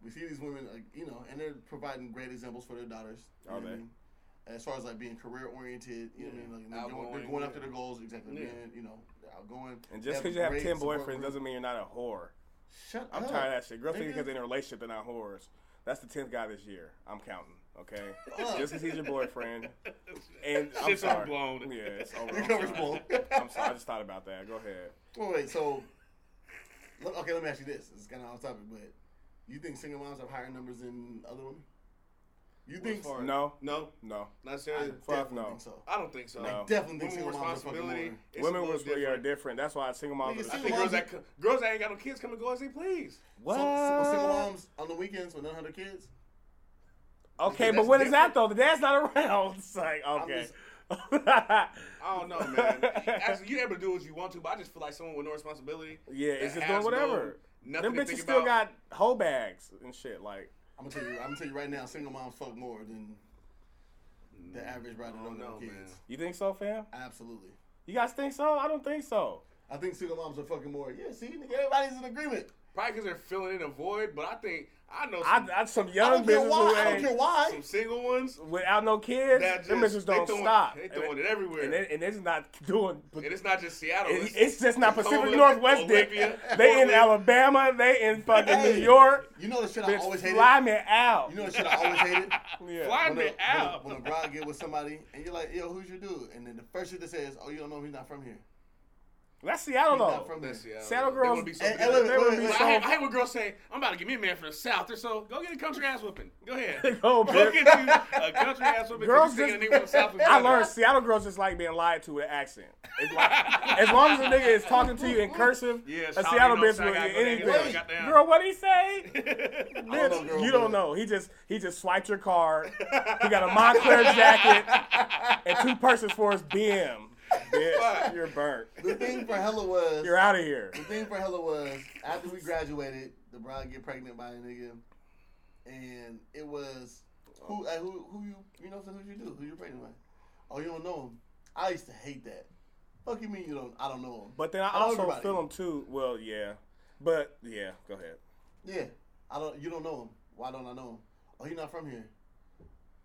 we see these women, like, you know, and they're providing great examples for their daughters. Are what I they? mean? As far as like being career oriented, you know what I mean? Like, they're, going, they're going after their goals, exactly. Yeah. Being, you know, they're outgoing. And just because you have ten boyfriends doesn't mean you're not a whore. Shut up. I'm up. tired of that shit. Girls think because they're in a relationship they're not whores. That's the tenth guy this year. I'm counting. Okay, just because he's your boyfriend. And I'm Shit's sorry. overblown. Yeah, it's over. Your I'm cover's sorry. blown. I'm sorry. I just thought about that. Go ahead. Wait, wait, so okay, let me ask you this. It's kind of off topic, but you think single moms have higher numbers than other women? You think? far? No, No, no. not I necessarily. Fuck definitely no. think so. I don't think so. No. I definitely think Women single moms are responsibility. more. Women a was really are different. different. That's why single moms. Nigga, are I single think moms- girls that girls that ain't got no kids come and go as they please. what? So, so single moms on the weekends with none of their kids. Okay, That's but what is that though? The dad's not around. It's like I'm okay. just- I don't know, man. Actually, you're able to do what you want to, but I just feel like someone with no responsibility. yeah, that it's just doing whatever. No, nothing Them to bitches think still about. got hoe bags and shit. Like I'm gonna tell you. I'm gonna tell you right now. Single moms fuck more than the mm. average brother I don't don't know, kids. man. you think so, fam? Absolutely. You guys think so? I don't think so. I think single moms are fucking more. Yeah, see, nigga, everybody's in agreement. Probably because they're filling in a void, but I think I know I, some, I some young don't bitches why. who I don't ain't care why. some single ones without no kids. that them bitches they don't throwing, stop. They And throwing it everywhere. and, they, and it's not doing. And it's not just Seattle. It- it's just not Pacific Tacoma, Northwest dick. Olympia, They in Alabama. They in fucking Hey, New York. You know the shit I Bitch, always hated. fly me out. You know the shit I always hated. yeah. Fly when me a, out. When a, when a bride get with somebody and you're like, yo, who's your dude? And then the first shit that says, oh, you don't know him. he's not from here. That's Seattle He's not though. from here. Seattle. Seattle They girls- wanna be so Hey, hey, look, They would look, be look, I hate, I hate when girls say, "I'm about to give me a man from the south." They're so go get a country ass whooping. Go ahead. Go, Go get you a country ass whooping. Girls Girls just just, a nigga from the south. I learned Seattle girls just like being lied to with an accent. It's like, as long as the nigga is talking to you in cursive, Yeah, a Seattle out, you know, bitch will out, go anything. down, Wait, goddamn. Girl, what he say? know, Bitch, girl, you don't know. He just he just swiped your card. He got a Moncler jacket and two purses for his BM. Bitch, you're burnt. The thing for hella was, You're out of here. the thing for hella was, after we graduated, the bride get pregnant by a nigga, and it was, who, uh, who, who you, you know, who you do, who you pregnant by? Oh, you don't know him. I used to hate that. Fuck you mean you don't, I don't know him. But then I I also feel him too. Well, yeah, but yeah, go ahead. Yeah, I don't. You don't know him. Why don't I know him? Oh, he not from here.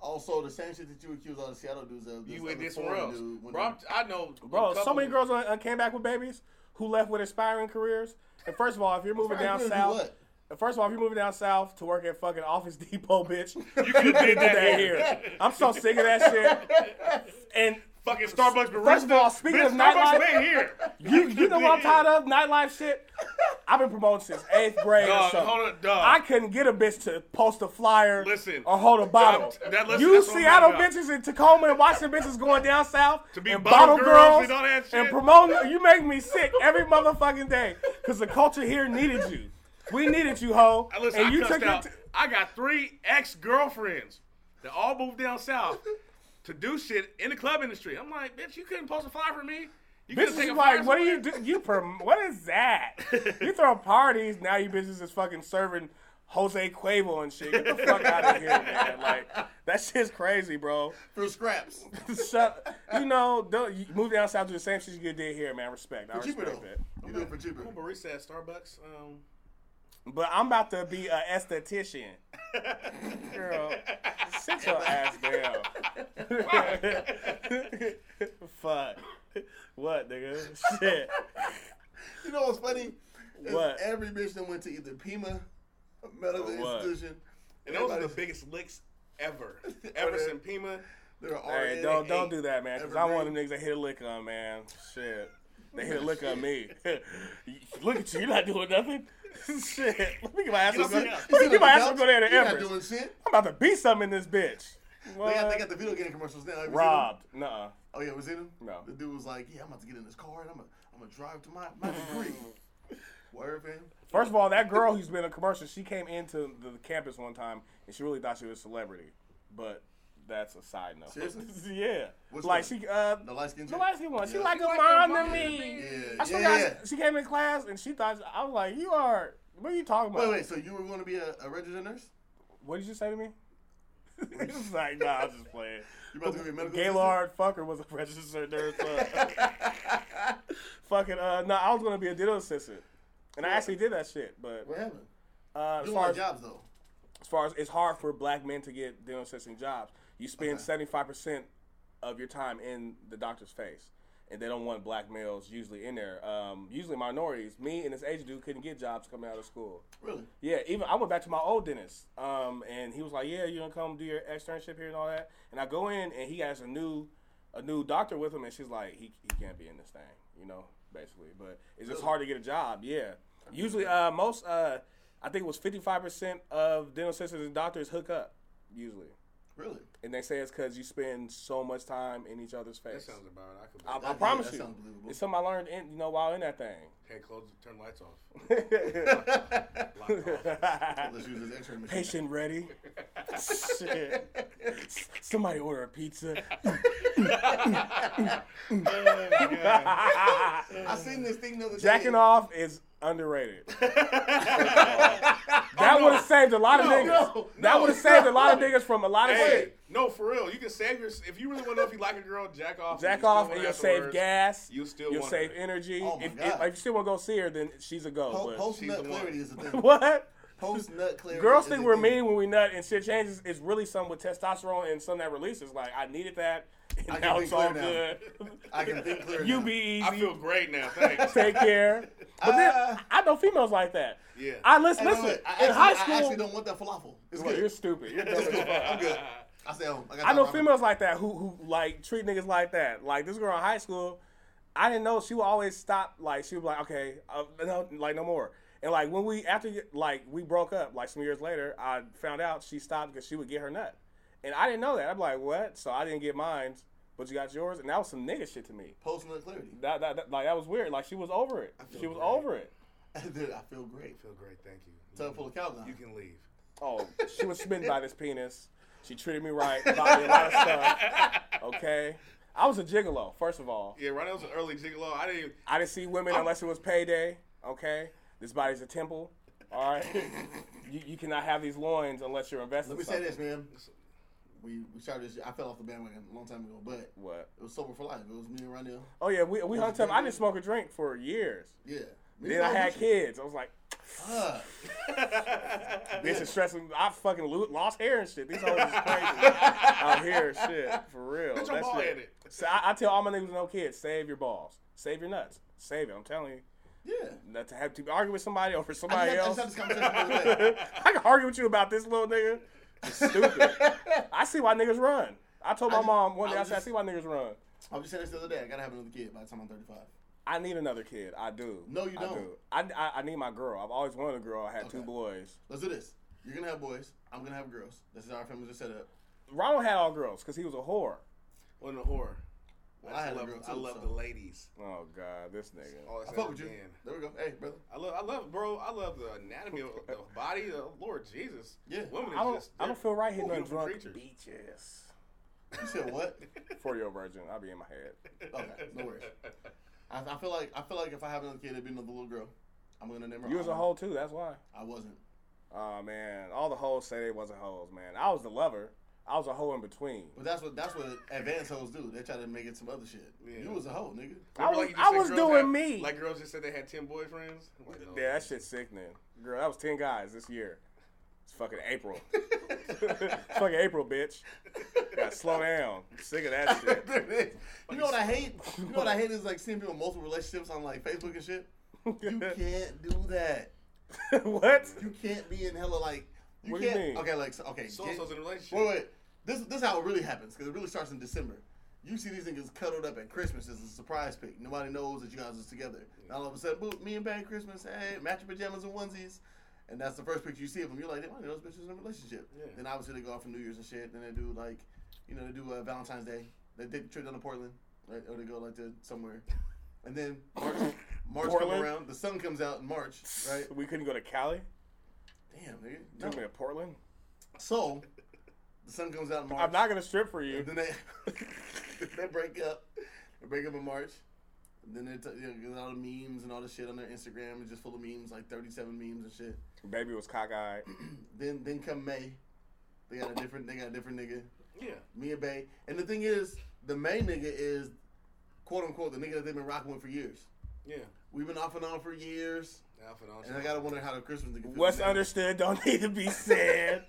Also, the same shit that you accuse all the Seattle dudes of. You this went other did somewhere foreign else, dude when bro. they- I'm- I know, Bro, so many girls uh, came back with babies who left with aspiring careers. And first of all, if you're moving down good, do south, what? first of all, if you're moving down south to work at fucking Office Depot, bitch, you You could have did that here. here. I'm so sick of that shit. And Fucking Starbucks barista. First of all, speaking of Starbucks nightlife- ain't here. you, you know what I'm tired of? Nightlife shit. I've been promoting since eighth grade or Dog, something. hold on, dog. I couldn't get a bitch to post a flyer Listen, or hold a bottle. that- that- listen, you that's what I'm Seattle bitches in Tacoma and watching bitches going down south To be and bottle bottle girls girls and and promoting. You make me sick every motherfucking day because the culture here needed you. We needed you, ho. Listen, and you cussed took out. t- I got three ex girlfriends that all moved down south to do shit in the club industry. I'm like, bitch, you couldn't post a flyer for me. You Bitches couldn't is like, what do somewhere? you do? You prom- what is that? you throw parties, now you bitches is fucking serving Jose Cuervo and shit. Get the fuck out of here, man. Like that shit's crazy, bro. for scraps. Shut. You know, don't you move down south to the same shit you did here, man. Respect. I For cheaper respect though. it. You do it for cheaper. I'm a barista at Starbucks. Um, But I'm about to be an esthetician. Girl, sit your ass down. Fuck. What, nigga? Shit. You know what's funny? Is What? Every bitch that went to either Pima, a medical what? institution, and those are the biggest licks ever. ever since Pima. They're all Hey, in don't it. don't do that, man. Because I'm one of Evergreen. them niggas that hit a lick on, man. Shit, they hit a lick on me. Look at you, you're not doing nothing. Shit, let me get my ass up. let me get my ass up. Go there to Everest. I'm about to beat something in this bitch. They got, they got the video game commercials now. Have? Robbed. Nuh-uh. Oh yeah, was it him? No. The dude was like, "Yeah, I'm about to get in this car and I'm gonna, I'm gonna drive to my my degree." Word, fam. First of all, that girl who's been in a commercial, she came into the campus one time and she really thought she was a celebrity. But that's a side note. Seriously? yeah. Which like one? she uh The light skin. the last one. She Yeah. like a like mom a to mom me. to me. Yeah, I yeah, yeah. God, she came in class and she thought I was like, "You are what are you talking about?" Wait, wait. So you were going to be a, a registered nurse? What did you say to me? it's like, nah, I was just playing. You about to be a medical Gaylord Focker was a registered nurse. Uh, fucking, uh, no, I was gonna be a dental assistant, and I actually did that shit. But What happened? uh, as You far as jobs though. far as it's hard for black men to get dental assistant jobs. You spend seventy five percent of your time in the doctor's face, and they don't want black males usually in there. Um, usually minorities. Me and this Asian dude couldn't get jobs coming out of school. Really? Yeah, even I went back to my old dentist, um, and he was like, "Yeah, you're gonna come do your externship here and all that." And I go in, and he has a new, a new doctor with him, and she's like, "He, he can't be in this thing," you know, basically. But it's just hard to get a job. Yeah, usually, uh, most, uh, I think it was fifty five percent of dental assistants and doctors hook up, usually, Really? and they say it's because you spend so much time in each other's face. That sounds about it. I could I, I promise you, sounds believable. it's something I learned in, you know, while in that thing. Hey, close, turn lights off. Let's use this X-ray machine. Patient ready. Shit. Somebody order a pizza. I seen this thing the other day. Jacking off is underrated. Oh, that oh, would have saved a lot of No, niggas. no, that would have saved a lot of niggas from a lot of Hey, shit. No, for real. You can save your. If you really want to know if you like a girl, jack off. Jack You still off and you'll save gas. You still You'll save her. energy. Oh my if, God. if, if you still want to go see her, then she's a go. Po- but- Post she's nut the one. clarity is a thing. what? Post nut clarity. Girls think we're mean when we nut and shit changes. It's really something with testosterone and some that releases. Like I needed that, and I now it's all clear good. I can think clear you now. be easy. I feel great now. Thanks. take care. But then Uh, I know females like that. Yeah. I listen. Hey, listen. wait, wait, I in actually, high I school, actually don't want that falafel. It's Well, good. you're stupid. You're dumb as fuck. I'm good. I say, oh, I, got I know that ramen. females like that who who like treat niggas like that. Like this girl in high school, I didn't know she would always stop. Like she would be like, okay, uh, no, like no more. And like when we after like we broke up, like some years later, I found out she stopped because she would get her nut, and I didn't know that. I'm like, what? So I didn't get mine, but you got yours, and that was some nigga shit to me. Post nut clarity. That, that, that like that was weird. Like she was over it. feel She was great. over it. Dude, I feel great. feel great. Thank you. Tub full of Calgon. You can leave. Oh, she was smitten by this penis. She treated me right, bought me a lot of stuff. Okay, I was a gigolo. First of all, Yeah, right. That was an early gigolo. I didn't. Even, I didn't see women unless it was payday. Okay, this body's a temple. All right, you, you cannot have these loins unless you're investing. Let me say this, man. We we started this. I fell off the bandwagon a long time ago, but What? it was sober for life. It was me and Rondell. Oh yeah, we we hung Was up. I didn't smoke a drink for years. Yeah. Me Then I had kids. I was like, Fuck. bitch is stressing. I fucking lo- lost hair and shit. These hoes is crazy out here. Shit, for real. Bitch, I'm That bald shit- So I, I tell all my niggas no kids, save your balls, save your nuts, save it. I'm telling you, Yeah. not to have to argue with somebody over I somebody I else. just had this conversation the. I can argue with you about this little nigga. It's stupid. I see why niggas run. I told my I just- mom one day. I was said, I see why niggas run. I was just saying this the other day. I gotta have another kid by the time I'm 35. I need another kid. I do. No, you I don't. do. I, I, I need my girl. I've always wanted a girl. I had two boys. Let's do this. You're gonna have boys. I'm gonna have girls. This is how our families are set up. Ronald had all girls because he was a whore. Wasn't a whore. Well, I, I had a love, girl I love so- the ladies. Oh God, this nigga. All I I fuck with you. again. There we go. Hey, brother. I love, I love, bro. I love the anatomy of the body. The Lord Jesus. Yeah. Women I is don't. just. I don't feel right hitting on beautiful drunk creatures. beaches. You said what? For your virgin, I'll be in my head. Okay, no worries. I, I feel like I feel like if I have another kid, it'd be another little girl. I'm gonna name her. You was a Alma. hoe too. That's why. I wasn't. Oh man, all the hoes say they wasn't hoes, man. I was the lover. I was a hoe in between. But that's what that's what advanced hoes do. They try to make it some other shit. Yeah. You was a hoe, nigga. I was- you just I was doing had- me. Like girls just said they had ten boyfriends. Like, no. Yeah, that shit's sickening. Girl, that was ten guys this year. It's fucking April. it's fucking April, bitch. Gotta slow down. I'm sick of that shit. you know what I hate? You know what I hate is like seeing people in multiple relationships on like Facebook and shit. You can't do that. what? You can't be in hella like. You What do you can't. mean? Okay, like so, okay. So get- so's in a relationship. Wait, wait. This this is how it really happens because it really starts in December. You see these niggas cuddled up at Christmas as a surprise pick. Nobody knows that you guys are together. And all of a sudden, boop, me and Bad Christmas, hey, match your pajamas and onesies. And that's the first picture you see of them. You're like, damn, those bitches in a relationship. Yeah. Then obviously they go out for New Year's and shit. Then they do like, you know, they do uh, Valentine's Day. They take a trip down to Portland, right? Or they go like to somewhere. And then March, March come around. The sun comes out in March, right? We couldn't go to Cali. Damn, nigga. Took me No. to Portland. So the sun comes out in March. I'm not gonna strip for you. And then they they break up. They break up in March. And then they t- you know, all the memes and all the shit on their Instagram. It's just full of memes, like 37 memes and shit. Baby was cockeyed. Then then come May. They got a different they got a different nigga. Yeah. Me and Bay. And the thing is, the main nigga is quote unquote the nigga that they've been rocking with for years. Yeah. We've been off and on for years. Alpha and on. And I gotta wonder how the Christmas nigga feels What's now. understood don't need to be said.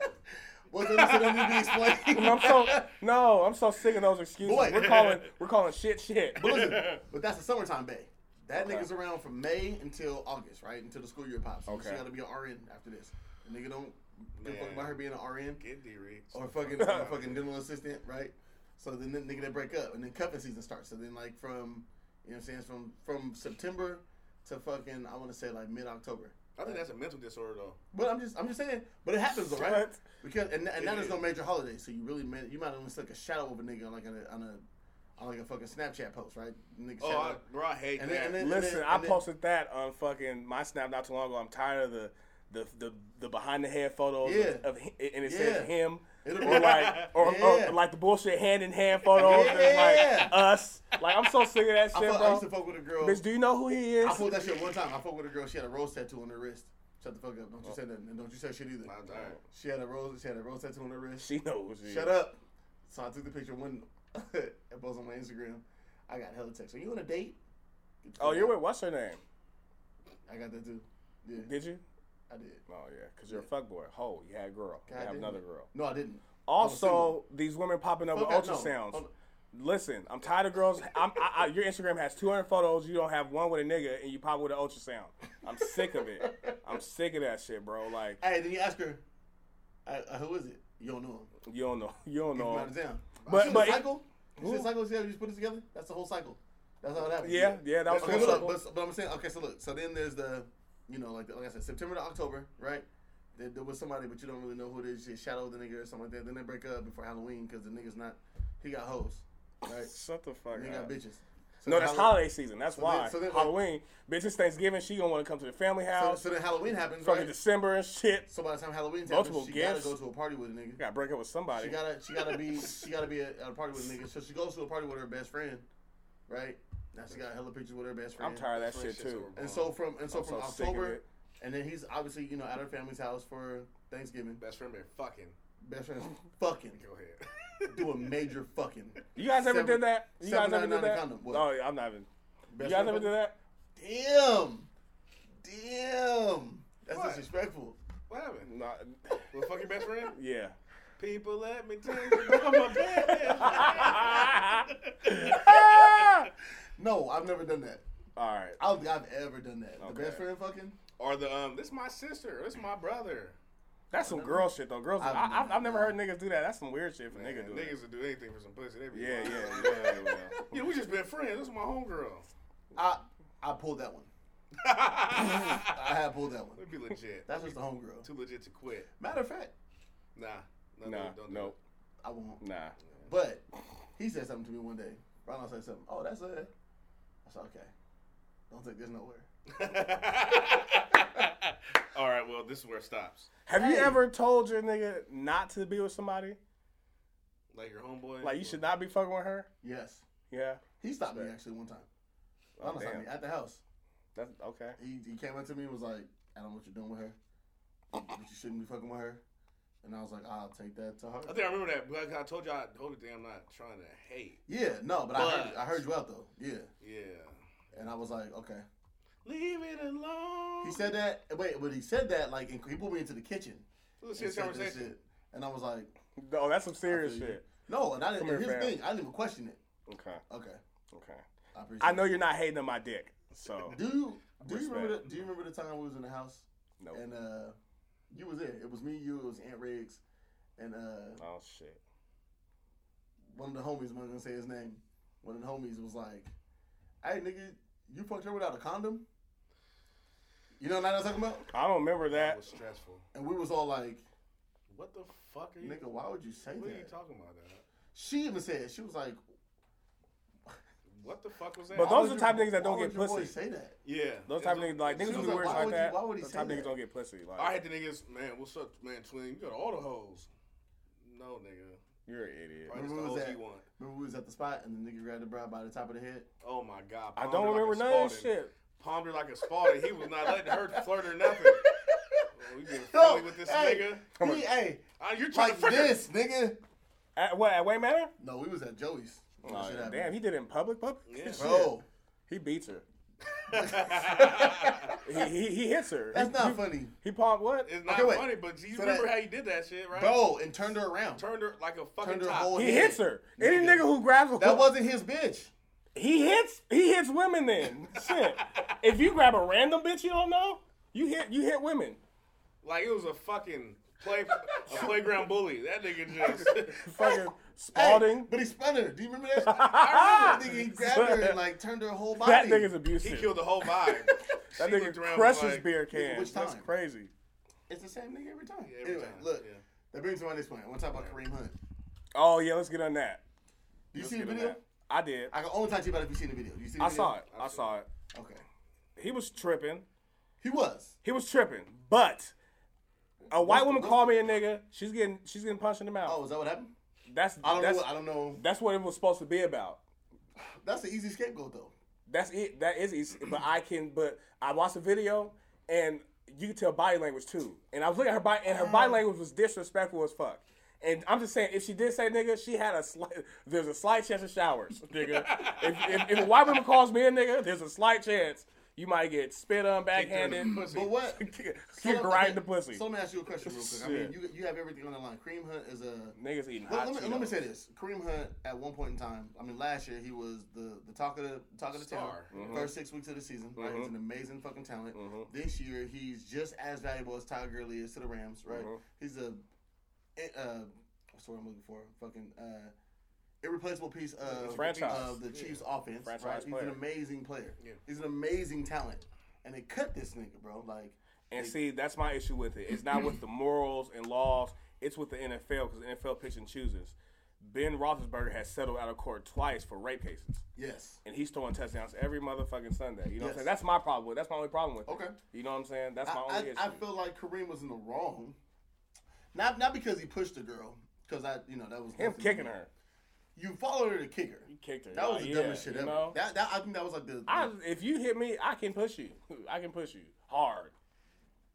What does it need to be explained? I'm so no, I'm so sick of those excuses. Boy. We're calling we're calling shit shit. But listen, but that's the summertime bay. That Okay. nigga's around from May until August, right? Until the school year pops. Okay. She got to be an RN after this. The nigga don't give a fuck about her being an RN Get D Reeks. or fucking or fucking dental assistant, right? So then the nigga they break up, and then cuffing season starts. So then like from you know what I'm saying from from September to fucking I want to say like mid October. I think that's a mental disorder though. But I'm just I'm just saying. But it happens though, right? Because and, and now there's no major holiday, so you really man, you might only stick a shadow of a nigga on like a on a on like a fucking Snapchat post, right? Nigga Oh, shadow. I, bro, I hate And that. then- and then- Listen, I and then- posted that on fucking my snap not too long ago. I'm tired of the the the, the behind the head photos Yeah. of, of and it Yeah. says him. It'll Or like, or, Yeah. or like the bullshit hand in hand photos. and Yeah. like us. Like I'm so sick of that I, shit, fuck, I used to fuck with a girl. Bitch, do you know who he is? I pulled that shit one time. I fucked with a girl. She had a rose tattoo on her wrist. Shut the fuck up. Don't you oh. say that, And don't you say shit either. I'm. She had a rose. She had a rose tattoo on her wrist. She knows. She Shut is. up. So I took the picture when it was on my Instagram. I got hella text. Are you on a date? Oh, you're with what's her name? I got that too. Yeah, Did you? I did. Oh yeah, because you're a fuckboy. Ho, you had a girl. You God have another girl. No, I didn't. I. Also, these women popping up with Fuck no. ultrasounds. No. Listen, I'm tired of girls. I'm, I, I, your Instagram has 200 photos. You don't have one with a nigga, and you pop with an ultrasound. I'm sick of it. I'm sick of that shit, bro. Like Hey, then you ask her, uh, who is it? You don't know him. you don't know. You don't know. town. But- see but cycle. You see the cycle together? You just put it together. That's the whole cycle. That's how it happens. Yeah, yeah, that was okay, full but, look, but, but I'm saying, okay, so look, so then there's the, you know, like like I said, September to October, right? There, there was somebody, but you don't really know who it is. You shadow the nigga or something like that. Then they break up before Halloween because the nigga's not, he got hoes, right? Shut the fuck And he got up. bitches. So No, that's Hall- holiday season. That's So why. then- so then- Halloween. Bitch, it's Thanksgiving. She gonna want to come to the family house. so then Halloween happens, fucking right? December and shit. So by the time Halloween Multiple happens, she gotta go to a party with a nigga. Gotta break up with somebody. She gotta, she gotta be, she gotta be at, at a party with a nigga. So she goes to a party with her best friend, right? Now she got hella pictures with her best friend. I'm tired of that shit too. And so from and so I'm from so sick of October, and then he's obviously you know at her family's house for Thanksgiving. Best friend been fucking. Best friend fucking Go ahead. Doing major fucking. You guys ever did that? You guys ever did $7.99 a that? condom. Oh, yeah, I'm not even. Best you guys friend ever did that? Damn, damn, that's What? disrespectful. What happened? Nah, With fuck your best friend? yeah. People, let me tell you about my best friend. No, I've never done that. All right. I don't think I've ever done that. The best friend fucking. or the um, this is my sister. This is my brother. That's some girl shit though. Girls, I've I, I've, never I've never heard niggas do that. That's some weird shit for Man, niggas do niggas that. will do anything for some pussy. They be Yeah, yeah, yeah, yeah. Yeah, we just been friends. This is my homegirl. I I pulled that one. I have pulled that one. It'd be legit. That's just the homegirl. Too legit to quit. Matter of fact, Nah. No, Nah, no, don't do nope, I won't. nah. But he said something to me one day. Ronald said something. Oh, that's it. I said, okay. Don't take this nowhere. All right, well, this is where it stops. Have you ever told your nigga not to be with somebody? Like your homeboy. Like you should not be fucking with her? Yes. Yeah. He stopped me actually one time. Oh, Ronald stopped damn. me at the house. That's okay. He, he came up to me and was like, I don't know what you're doing with her. But you shouldn't be fucking with her. And I was like, I'll take that to her. I think I remember that. But I told you I told you I'm not trying to hate. Yeah, no, but, I, heard, But- I heard you out though. Yeah. Yeah. And I was like, okay. Leave it alone. He said that. Wait, but he said that like and he put me into the kitchen. It was and his this conversation. shit. And I was like, No, that's some serious I you. shit. no, and I didn't. Come And here, here's the fam. thing, I didn't even question it. Okay. Okay, Okay. I appreciate. I know it. you're not hating on my dick. So Do you do you remember the, Do you remember the time we was in the house no. and uh, you was there? It was me, you, it was Aunt Riggs, and uh, Oh shit. one of the homies. I'm not gonna say his name. One of the homies was like, "Hey, nigga, you fucked her without a condom." You know what I'm talking about? I don't remember That that. was stressful. And we was all like, What the fuck are you? "Nigga, why would you say that? what are you talking about? That? She even said she was like, What the fuck was that? But those are the type your- of niggas that don't why get would your boy pussy. Say that. yeah. Those type of niggas like it's- niggas She who be like, weird like that. why would he Those say type of niggas that? don't get pussy. Like I hate the niggas, man. What's up, man? Twin, you got all the hoes. No, nigga. You're an idiot. Probably Remember the was hoes that- Remember we was at the spot and the nigga grabbed the bra by the top of the head. Oh my god. I don't her remember like a none of that Spartan. shit. Palmed her like a Spartan. He was not letting her flirt or nothing. Oh, we getting friendly with this hey, nigga. Come he, on. hey, Ah, you're trying like to frick her. this, nigga. At what? At Wayne Manor? No, we was at Joey's. when Oh, shit yeah. happened. Damn, he did it in public. Public. Yeah. Shit. Bro, He beats her. He, he, he hits her. That's he, not he, funny, He palmed what? It's not Okay, funny, but you So remember that- how you did that shit, right? bro, and turned her around. Turned her like a fucking her top. whole He head. hits her. Any Nigga. nigga who grabs a That hook- wasn't his bitch. He hits. He hits women. Then shit. If you grab a random bitch you don't know, you hit. You hit women. Like it was a fucking play, a playground bully. That nigga just. Fucking Hey, but he spun her. Do you remember that? I remember. that Nigga, he grabbed her and like turned her whole body. that nigga's abusive. he killed the whole vibe. that She nigga looked around crushes like, beer cans. which That's crazy. It's the same nigga every time. Yeah, every anyway, time, look, yeah. that brings me to my next point. I want to talk about Kareem Hunt. Oh yeah, let's get on that. Do you Let's see the video? I did. I can only talk to you about it if you seen the video. You see the I video? saw it. I I've saw it. Okay. He was tripping. He was. He was tripping. But a white What's- woman what's- called me a nigga. She's getting she's getting punched in the mouth. Oh, is that what happened? That's I don't that's know. I don't know. that's what it was supposed to be about. That's an easy scapegoat though. That's it. That is easy. But I can. But I watched the video and you can tell body language too. And I was looking at her body, and her body uh-huh. language was disrespectful as fuck. And I'm just saying, if she did say nigga, she had a slight. There's a slight chance of showers, nigga. if, if, if a white woman calls me a nigga, there's a slight chance you might get spit on, backhanded, Pussy. But what? kick So, right in okay, the pussy. So let me ask you a question real quick. I mean, you you have everything on the line. Kareem Hunt is a. Niggas eating Let, hot let me, let me say this: Kareem Hunt, at one point in time, I mean, last year he was the the talk of the talk of the town. Mm-hmm. First six weeks of the season, right? He's an amazing fucking talent. This year, he's just as valuable as Todd Gurley is to the Rams, right? Mm-hmm. He's a, uh, what's the word I'm looking for? Fucking uh, irreplaceable piece of Franchise. of the Chiefs' offense. Franchise right? He's player. an amazing player. Yeah. He's an amazing talent, and they cut this nigga, bro. Like, And see, that's my issue with it. It's not with the morals and laws. It's with the NFL because the NFL picks and chooses. Ben Roethlisberger has settled out of court twice for rape cases, yes, and he's throwing touchdowns every motherfucking Sunday. You know what I'm saying? That's my problem with. it. That's my only problem with Okay. it. You know what I'm saying? That's my I, only issue. I, I feel like Kareem was in the wrong. Not not because he pushed the girl, because I you know that was Him definitely- kicking her. You followed her to kick her. You kicked her. That was Like, the dumbest yeah, shit ever. know? That, that I think that was like the, the- I, if you hit me, I can push you. I can push you hard.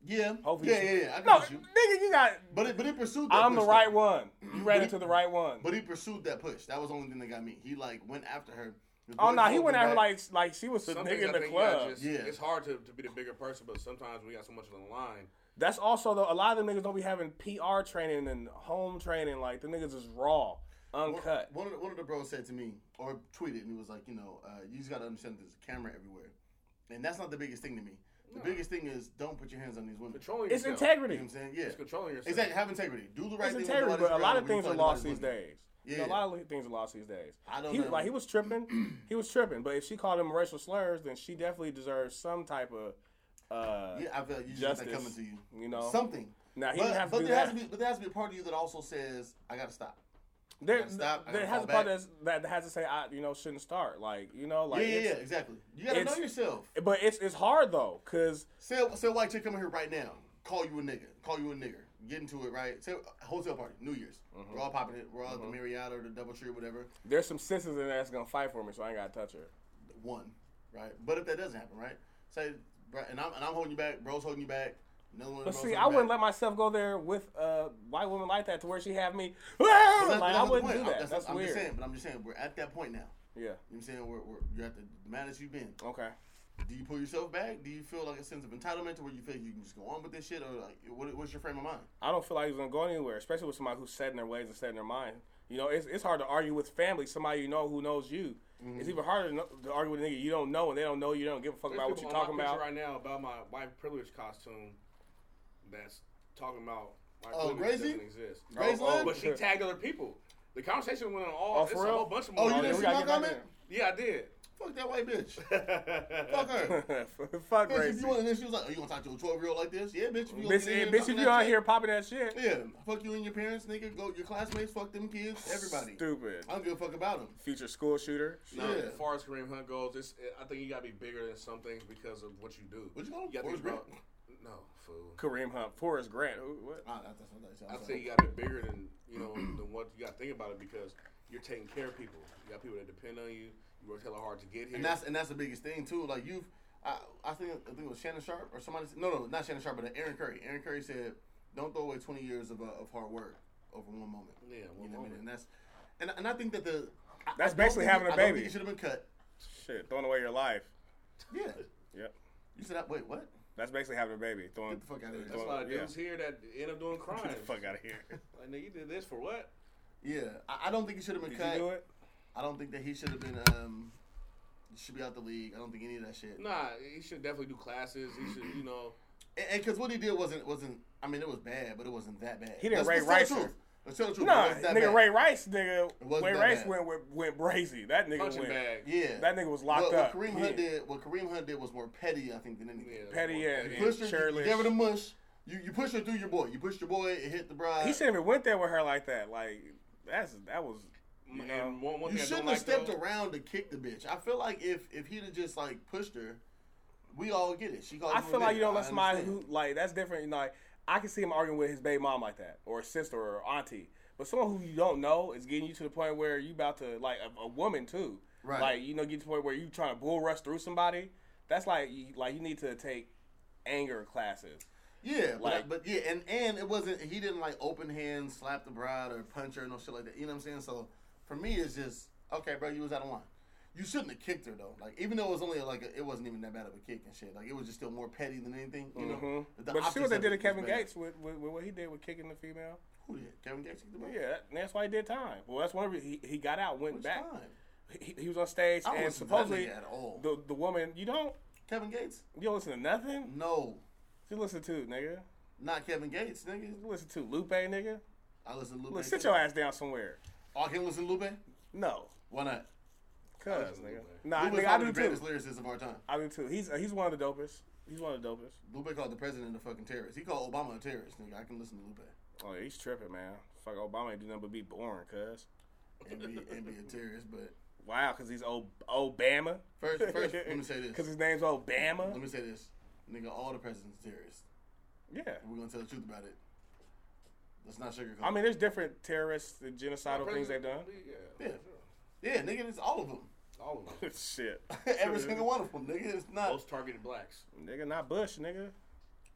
yeah Hopefully, yeah yeah yeah. I can No, push you. nigga, you got. But it, but he pursued. That I'm the right though. one. You ran But into the right one. But he pursued that push. That was the only thing that got me. He like went after her. Oh boys no, he went him at her like like she was the Some nigga in the think club. just- Yeah. It's hard to, to be the bigger person, but sometimes we got so much on the line. That's also though a lot of the niggas don't be having PR training and home training. Like the niggas is raw, uncut. One, one of the, one of the bros said to me or tweeted and he was like, you know, uh, you just got to understand there's a camera everywhere, and that's not the biggest thing to me. The biggest thing is don't put your hands on these women. Controlling It's yourself. You know integrity. what I'm saying? Yeah. It's controlling yourself. Exactly. Have integrity. Do the right It's thing. integrity, with but a lot of things are lost these days. Yeah. A lot of things are lost these days. I don't he, know. Like he was tripping, he was tripping. But if she called him racial slurs, then she definitely deserves some type of. Uh, Yeah, I feel like you just Justice, coming to you. you know. something. Now he but didn't have to but do there that. has to be, but there has to be a part of you that also says, "I gotta stop." There, stop, there has a part that has to say, I, you know, shouldn't start. Like, you know, like, yeah, yeah, yeah, exactly. You gotta know yourself. But it's it's hard though, cause Say, say a white chick come in here right now, call you a nigga, call you a nigger, get into it right. Say a hotel party, New Year's, Mm-hmm. we're all popping it, we're all at the Marriott or the DoubleTree or whatever. there's some sisters in there that's gonna fight for me, so I ain't gotta touch her. One, right? But if that doesn't happen, right? Say, right, and I'm and I'm holding you back, bro's holding you back. Another one. But see, I wouldn't back. let myself go there with a white woman like that to where she have me. Like that's- I that's wouldn't do I'm- that. That's, I'm weird. just saying, but I'm just saying, we're at that point now. Yeah. You know what I'm saying? We're, we're you're at the, the maddest you've been. Okay. Do you pull yourself back? Do you feel like a sense of entitlement to where you feel you can just go on with this shit, or like what, what's your frame of mind? I don't feel like he's gonna go anywhere, especially with somebody who's set in their ways and set in their mind. You know, it's, it's hard to argue with family, somebody you know who knows you. Mm-hmm. It's even harder to, know, to argue with a nigga you don't know and they don't know you, don't give a fuck There's about what you're talking about. right now about my white privilege costume that's talking about white Oh, privilege Gracie? doesn't exist. Graceland? oh, oh But she tagged other people. The conversation went on all. Oh, it's for a real? whole bunch of Oh, more. you yeah, didn't see my comment? Yeah, I did. Fuck that white bitch. Fuck her. Fuck Bitch, if Gracie. you want, and then she was like, "Are you gonna talk to a twelve year old like this?" Yeah, bitch. If you Bitch, gonna bitch, if you out here popping that shit, yeah, fuck you and your parents, nigga. Go your classmates, fuck them kids, everybody. stupid. I don't give a fuck about them. Future school shooter. No, Yeah. as far as Kareem Hunt goes, it's, I think you gotta be bigger than some things because of what you do. What you call him? You gotta think Forrest about. No, fool. Kareem Hunt, Forrest Grant. Who- What? Ah, that's, that's what I said. I'm I say you gotta be bigger than you know than what you gotta think about it because you're taking care of people. You got people that depend on you. You work hella hard to get here. And that's and that's the biggest thing too. Like you've, I, I think I think it was Shannon Sharpe or somebody. No, no, not Shannon Sharpe, but Aaron Curry. Aaron Curry said, "Don't throw away twenty years of, uh, of hard work over one moment." Yeah, one you know what I mean? moment. And that's, and and I think that the I- That's I don't basically think having it- a I don't baby. think it should have been cut. Shit, throwing away your life. Yeah, Yep. You said that? Wait, what? That's basically having a baby. Throwing, Get the fuck outta here. That's a throwing- lot of yeah. dudes here that end up doing crimes. Get the fuck out of here. Like, nigga, you did this for what? Yeah, I, I don't think he should have been Did cut. you do it? I don't think that he should have been. Um, should be out the league. I don't think any of that shit. Nah, he should definitely do classes. He should, you know. And because what he did wasn't wasn't. I mean, it was bad, but it wasn't that bad. He didn't Let's- Ray let's tell the Rice truth. her. Let's tell the truth. Nah, that nigga bad. Ray Rice, nigga. Ray Rice bad. went, went went brazy. That nigga Punching went. bag. Yeah, That nigga was locked what, up. What Kareem Yeah. Hunt did, what Kareem Hunt did was more petty, I think, than anything. Yeah, Petty yeah. and- petty. and- Pushed her, you, you gave her the mush. You you pushed her through your boy. You pushed your boy. It hit the bride. He shouldn't even went there with her like that. Like that's that was. You know, one, one you shouldn't have like, stepped though, around to kick the bitch. I feel like if if he'd have just like pushed her, we all get it. She called I feel like you don't let somebody understand. who like that's different. You know, like I can see him arguing with his baby mom like that, or a sister, or auntie. But someone who you don't know is getting you to the point where you about to like a, a woman too. Right. Like you know, get to the point where you trying to bull rush through somebody. That's like you, like you need to take anger classes. Yeah, but, Like- but yeah, and and it wasn't. He didn't like open hand slap the bride or punch her, no shit like that. You know what I'm saying? So for me, it's just okay, bro. You was out of line. You shouldn't have kicked her though. Like even though it was only like a, it wasn't even that bad of a kick and shit. Like it was just still more petty than anything. You know. Mhm. The But see what they did to Kevin bad. Gates with, with, with what he did with kicking the female. Who did? Kevin Gates kicked the ball. Yeah, that- that's why he did time. Well, that's one of he, he got out, went Which back. time? He, he was on stage and listen to that supposedly at all. the the woman you don't Kevin Gates? you don't listen to nothing. No, You listen to nigga. not Kevin Gates, nigga. You listen to Lupe, nigga. I listen to Lupe. Look, sit your ass down somewhere. Oh, I can listen to Lupe. No, Why not? Cuz nigga. Nah, nigga, I do the greatest too. lyricist of our time. I do too. He's he's one of the dopest. He's one of the dopest. Lupe called the president a fucking terrorist. He called Obama a terrorist, nigga. I can listen to Lupe Oh, yeah, he's tripping, man. Fuck Obama ain't do nothing but be boring, cuz. and be and be a terrorist. But Wow, cause he's old Obama. first, first, let me say this. Cause his name's Obama. Let me say this, nigga. All the presidents are terrorists. Yeah. We're gonna tell the truth about it. Let's not sugarcoat. I mean, there's different terrorists and genocidal things they've done. Yeah, Yeah. yeah, nigga, it's all of them. All of them. Shit. Every single one of them, nigga. It's not. Most targeted blacks. Nigga, not Bush, nigga.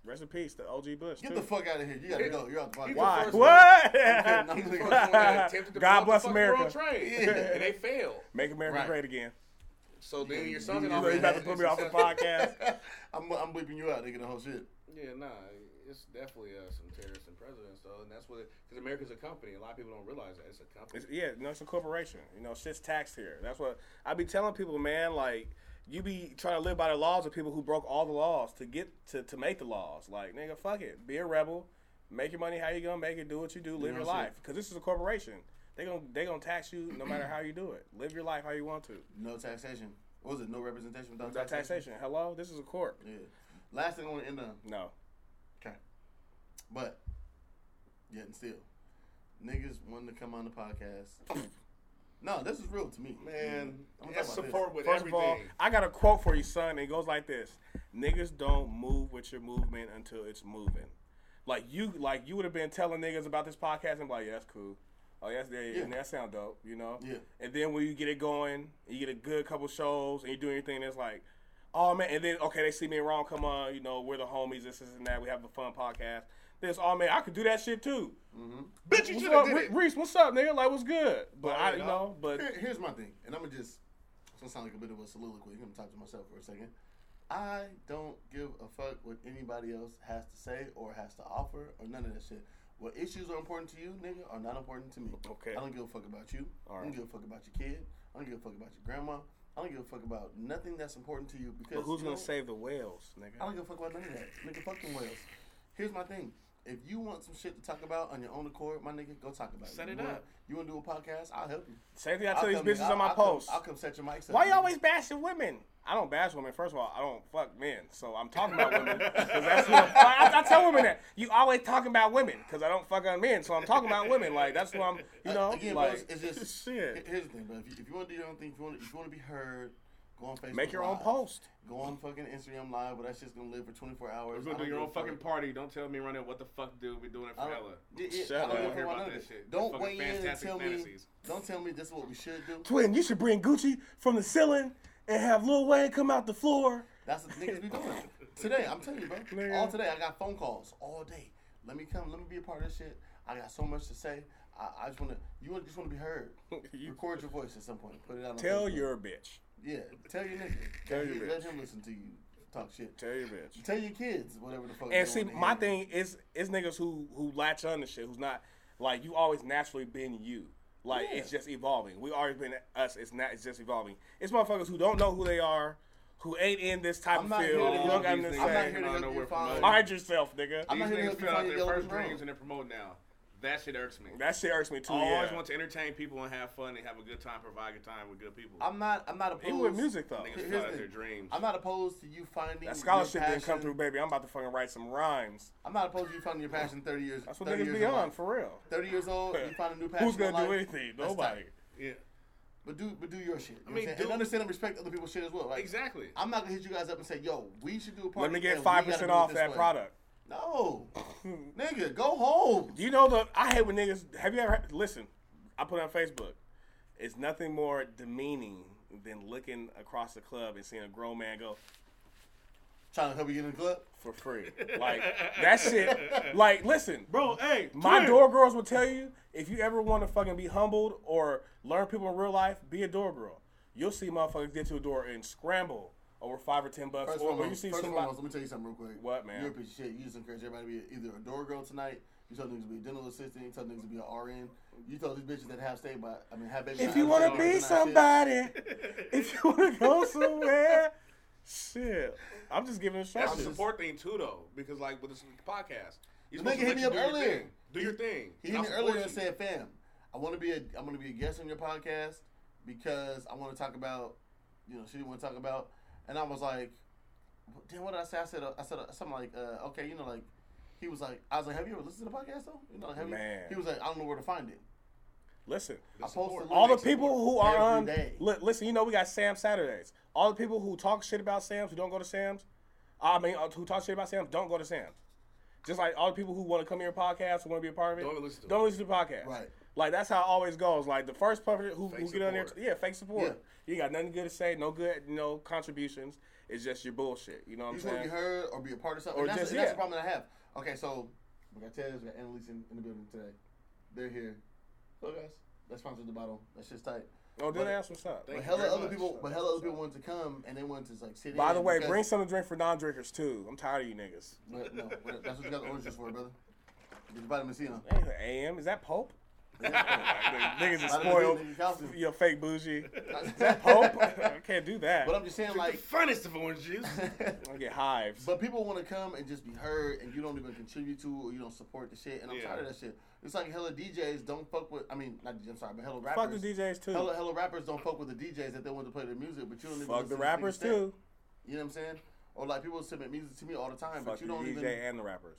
Rest in peace, the OG Bush. Get too. the fuck out of here. You gotta go. You're out the He's podcast. the Why? What? I'm kidding. first one that attempted God bless the America. World Trade, Yeah. and they failed. Make America Right. great again. So then Yeah, your you- son's you in know You you about to put me off the podcast. I'm, I'm bleeping you out, nigga. The whole shit. Yeah, nah, it's definitely uh, some terrorists and presidents though, and that's what because America's a company. A lot of people don't realize that it's a company. It's, yeah, no, it's a corporation. You know, shit's taxed here. That's what I be telling people, man. Like, you be trying to live by the laws of people who broke all the laws to get to, to make the laws. Like, nigga, fuck it. Be a rebel. Make your money how you gonna make it. Do what you do. Live know your life. Because this is a corporation. They gonna they gonna tax you no matter how you do it. Live your life how you want to. No taxation. What was it? No representation without Without taxation. taxation. Hello, this is a court. Yeah. Last thing I want to end on. No. Okay. But, yet and still, niggas wanting to come on the podcast. no, this is real to me. Man, I'm that's talking about support with First everything. of all, I got a quote for you, son. It goes like this: Niggas don't move with your movement until it's moving. Like you, like you would have been telling niggas about this podcast and be like, yeah, that's cool. Oh, yes, yeah, Yeah. and that sound dope, you know. Yeah. And then when you get it going, you get a good couple shows, and you do anything that's like, oh man, and then okay, they see me wrong. Come on, you know, we're the homies, this, this, and that. We have a fun podcast. This, oh man, I could do that shit too. Mm-hmm. Bitch, you What's should have Re- did. Reese? What's up, nigga? Like, what's good? Oh, but Oh, I, you know, but Here- here's my thing, and I'm gonna just. It's gonna sound like a bit of a soliloquy. I'm gonna talk to myself for a second. I don't give a fuck what anybody else has to say or has to offer or none of that shit. What issues are important to you, nigga, are not important to me. Okay. I don't give a fuck about you. I don't give a fuck about your kid. I don't give a fuck about your grandma. I don't give a fuck about nothing that's important to you because but who's you gonna save the whales, nigga? I don't give a fuck about none of that. Nigga, fuck them whales. Here's my thing. If you want some shit to talk about on your own accord, my nigga, go talk about it. Set You it wanna- up. You want to do a podcast? I'll help you. Same thing I I'll tell these bitches I'll- on my I'll come- posts. I'll come set your mics up. Why you nigga. always bashing women? I don't bash women. First of all, I don't fuck men, so I'm talking about women. 'cause that's who I, I, I tell women that you always talking about women because I don't fuck on men, so I'm talking about women. Like that's what I'm, you uh, know, Again, bro, like it's it's just shit. Here's the thing, bro. If you, if you want to do your own thing, if you want, if you want to be heard, go on Facebook. Make your own post. Go on fucking Instagram Live, but that shit's gonna live for 24 hours. We're gonna do your own give a fucking party. Don't tell me running what the fuck dude. We're doing it I for don't- Ella. Yeah, yeah, Shut I don't up. Hear about about that that shit. Don't Fucking weigh in and fantastic tell me. Don't tell me this is what we should do. Twin, you should bring Gucci from the ceiling and have Lil Wayne come out the floor. That's what niggas be doing. Today, I'm telling you, bro. Nigga. All today, I got phone calls all day. Let me come. Let me be a part of this shit. I got so much to say. I, I just want to. You just want to be heard. You- Record your voice at some point. Put it out. On Tell Facebook. your bitch. Yeah. Tell your nigga. Tell let, your him- let him listen to you. talk shit. Tell your bitch. Tell your kids whatever the fuck. And see, my hear. thing is is niggas who who latch on to shit, who's not like you always naturally been you. Like Yeah. it's just evolving. We always been us. It's not. It's just evolving. It's motherfuckers who don't know who they are, who ain't in this type I'm of field. here to You don't help got nothing to niggas. I'm not say. here to help you find. promoting. Hide yourself, nigga. I'm not here to niggas help you fill out their first dreams and they're promoting now. That shit irks me. That shit irks me too. I always yeah. want to entertain people and have fun and have a good time, provide a good time with good people. I'm not. I'm not opposed. Even with music though. Niggas Here's the their dreams. I'm not opposed to you finding That your scholarship didn't come through, baby. I'm about to fucking write some rhymes. I'm not opposed to you finding your passion 30 years. That's what 30 niggas years be in on life. for real. 30 years old, you find a new passion. Who's gonna in do life, anything? that's Nobody. tight. yeah, But do but do your shit. You I know mean, what I'm saying? do- and understand and respect other people's shit as well. Right? exactly. I'm not gonna hit you guys up and say, "Yo, we should do a party." Let me get and we five gotta percent do it off this that way." product. No, nigga, go home. Do you know the? I hate when niggas. Have you ever listen? I put it on Facebook. It's nothing more demeaning than looking across the club and seeing a grown man go Trying to help you get in the club. for free. Like that shit. Like listen, Bro, hey, my door girls will tell you if you ever want to fucking be humbled or learn people in real life, be a door girl. You'll see motherfuckers get to a door and scramble over five or ten bucks, First or and when you see first somebody. foremost, let me tell you something real quick. What, man? You're a piece of shit. You just encourage everybody to be either a door girl tonight. You told niggas to be a dental assistant. You told niggas to be an RN. You told these bitches that have stayed by, I mean, have babies. If you want to be girls and that shit. somebody, if you want to go somewhere, shit. I'm just giving That's a instructions. support thing too, though, because like with this podcast, you The nigga hit me up earlier. Do your thing. He hit me earlier and said, "Fam, I want to be a, I'm going to be a guest on your podcast because I want to talk about, you know, she want to talk about." And I was like, "Damn, what did I say?" I said, uh, I said uh, something like, uh, "Okay, you know, like." He was like, "I was like, have you ever listened to the podcast though?" You know, like, have Man. you? He was like, "I don't know where to find it." Listen, I post support. all the people who are every on. day. Li- listen, you know we got Sam Saturdays. All the people who talk shit about Sam's who don't go to Sam's. I mean, uh, who talk shit about Sam's don't go to Sam's. Just like all the people who want to come here podcast, who want to be a part of it, Don't listen to it. don't listen to the podcast. Right. Like that's how it always goes. Like the first person who, who get on there, yeah, fake support. You got nothing good to say, no good, no contributions. It's just your bullshit. You know what I'm saying? You want saying? to be heard or be a part of something. Or that's, just- and that's the problem that I have. Okay, so we got Tez, we got Annalise in, in the building today. They're here. So guys, that's sponsored the bottle. That's just tight. Oh, did I ask what's up? But you hella other much. people, but hella other people wanted to come and they wanted to like sit By in. the way, bring something to drink for non-drinkers too. I'm tired of you niggas. But no, that's what you got the oranges for, brother. Get your vitamin C on. Hey, AM, is that Pope? Niggas is spoiled. nigga. You're fake bougie. Is that Pope? I can't do that. But I'm just saying, the like, finest of orange juice. I get hives. but people want to come and just be heard, and you don't even contribute to or you don't support the shit, and I'm Yeah. tired of that shit. It's like hella DJs don't fuck with. I mean, not DJs, I'm sorry, but hella Fuck rappers. the DJs too. Hella, hella rappers don't fuck with the DJs that they want to play their music, but you don't even Fuck the rappers niggas too. You know what I'm saying? Or like people submit music to me all the time, Fuck but the you don't DJ even DJ and the rappers.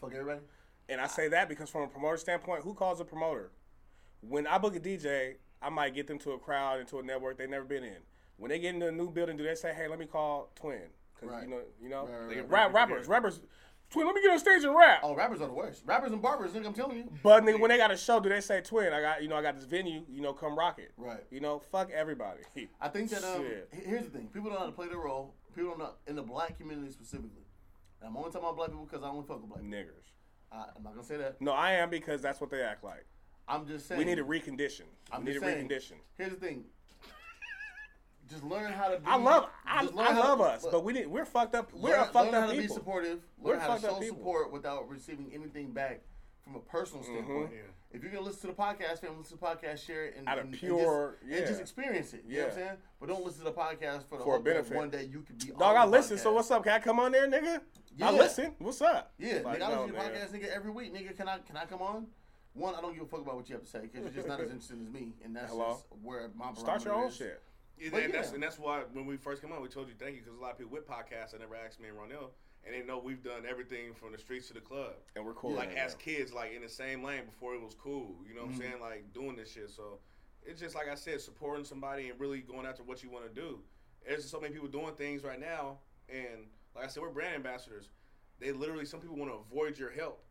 fuck everybody. And I say that because from a promoter standpoint, who calls a promoter? When I book a DJ, I might get them to a crowd into a network they've never been in. When they get into a new building, do they say, "Hey, let me call Twin"? Because Right. you know, you know, Right, right, rap, rappers, rappers. Twin, let me get on stage and rap. Oh, rappers are the worst. Rappers and barbers, nigga, I'm telling you. But nigga, when they got a show, do they say, "Twin, I got you know, I got this venue, you know, come rock it." Right. You know, fuck everybody. I think that um, Shit. here's the thing: people don't know how to play their role. People don't know in the black community specifically. And I'm only talking about black people because I only fuck with black. people. Niggers. I, I'm not gonna say that. No, I am because that's what they act like. I'm just saying. We need to recondition. I'm we need just to saying. recondition. Here's the thing. Just learn how to. Be, I love, I, I love to- us, but we need, we're fucked up. We're learn, fucked learn how up to be people. supportive. We're Learn how to show support without receiving anything back from a personal Mm-hmm. standpoint. Yeah. If you're gonna listen to the podcast, fam, listen to the podcast, share it, and, Out of and, and pure- just, and just experience it. You know what I'm Yeah. saying? But don't listen to the podcast for the For a hope that benefit. one day you could be. Dog, on I the listen. So what's up? Can I come on there, nigga? Yeah. I listen. What's up? Yeah, Like, nigga, I no, listen to your nigga. podcast, nigga, every week, nigga. Can I can I come on? One, I don't give a fuck about what you have to say because you're just not as interested as me, and that's Hello? just where my Start your own is. shit. Yeah, But and, that's, and that's why when we first came on, we told you thank you because a lot of people with podcasts that never asked me and Ronell, and they know we've done everything from the streets to the club. And we're cool. like Yeah. as kids, like in the same lane before it was cool. You know what Mm-hmm. I'm saying? Like doing this shit. So it's just like I said, supporting somebody and really going after what you want to do. There's just so many people doing things right now, and like I said, we're brand ambassadors. They literally, some people want to avoid your help,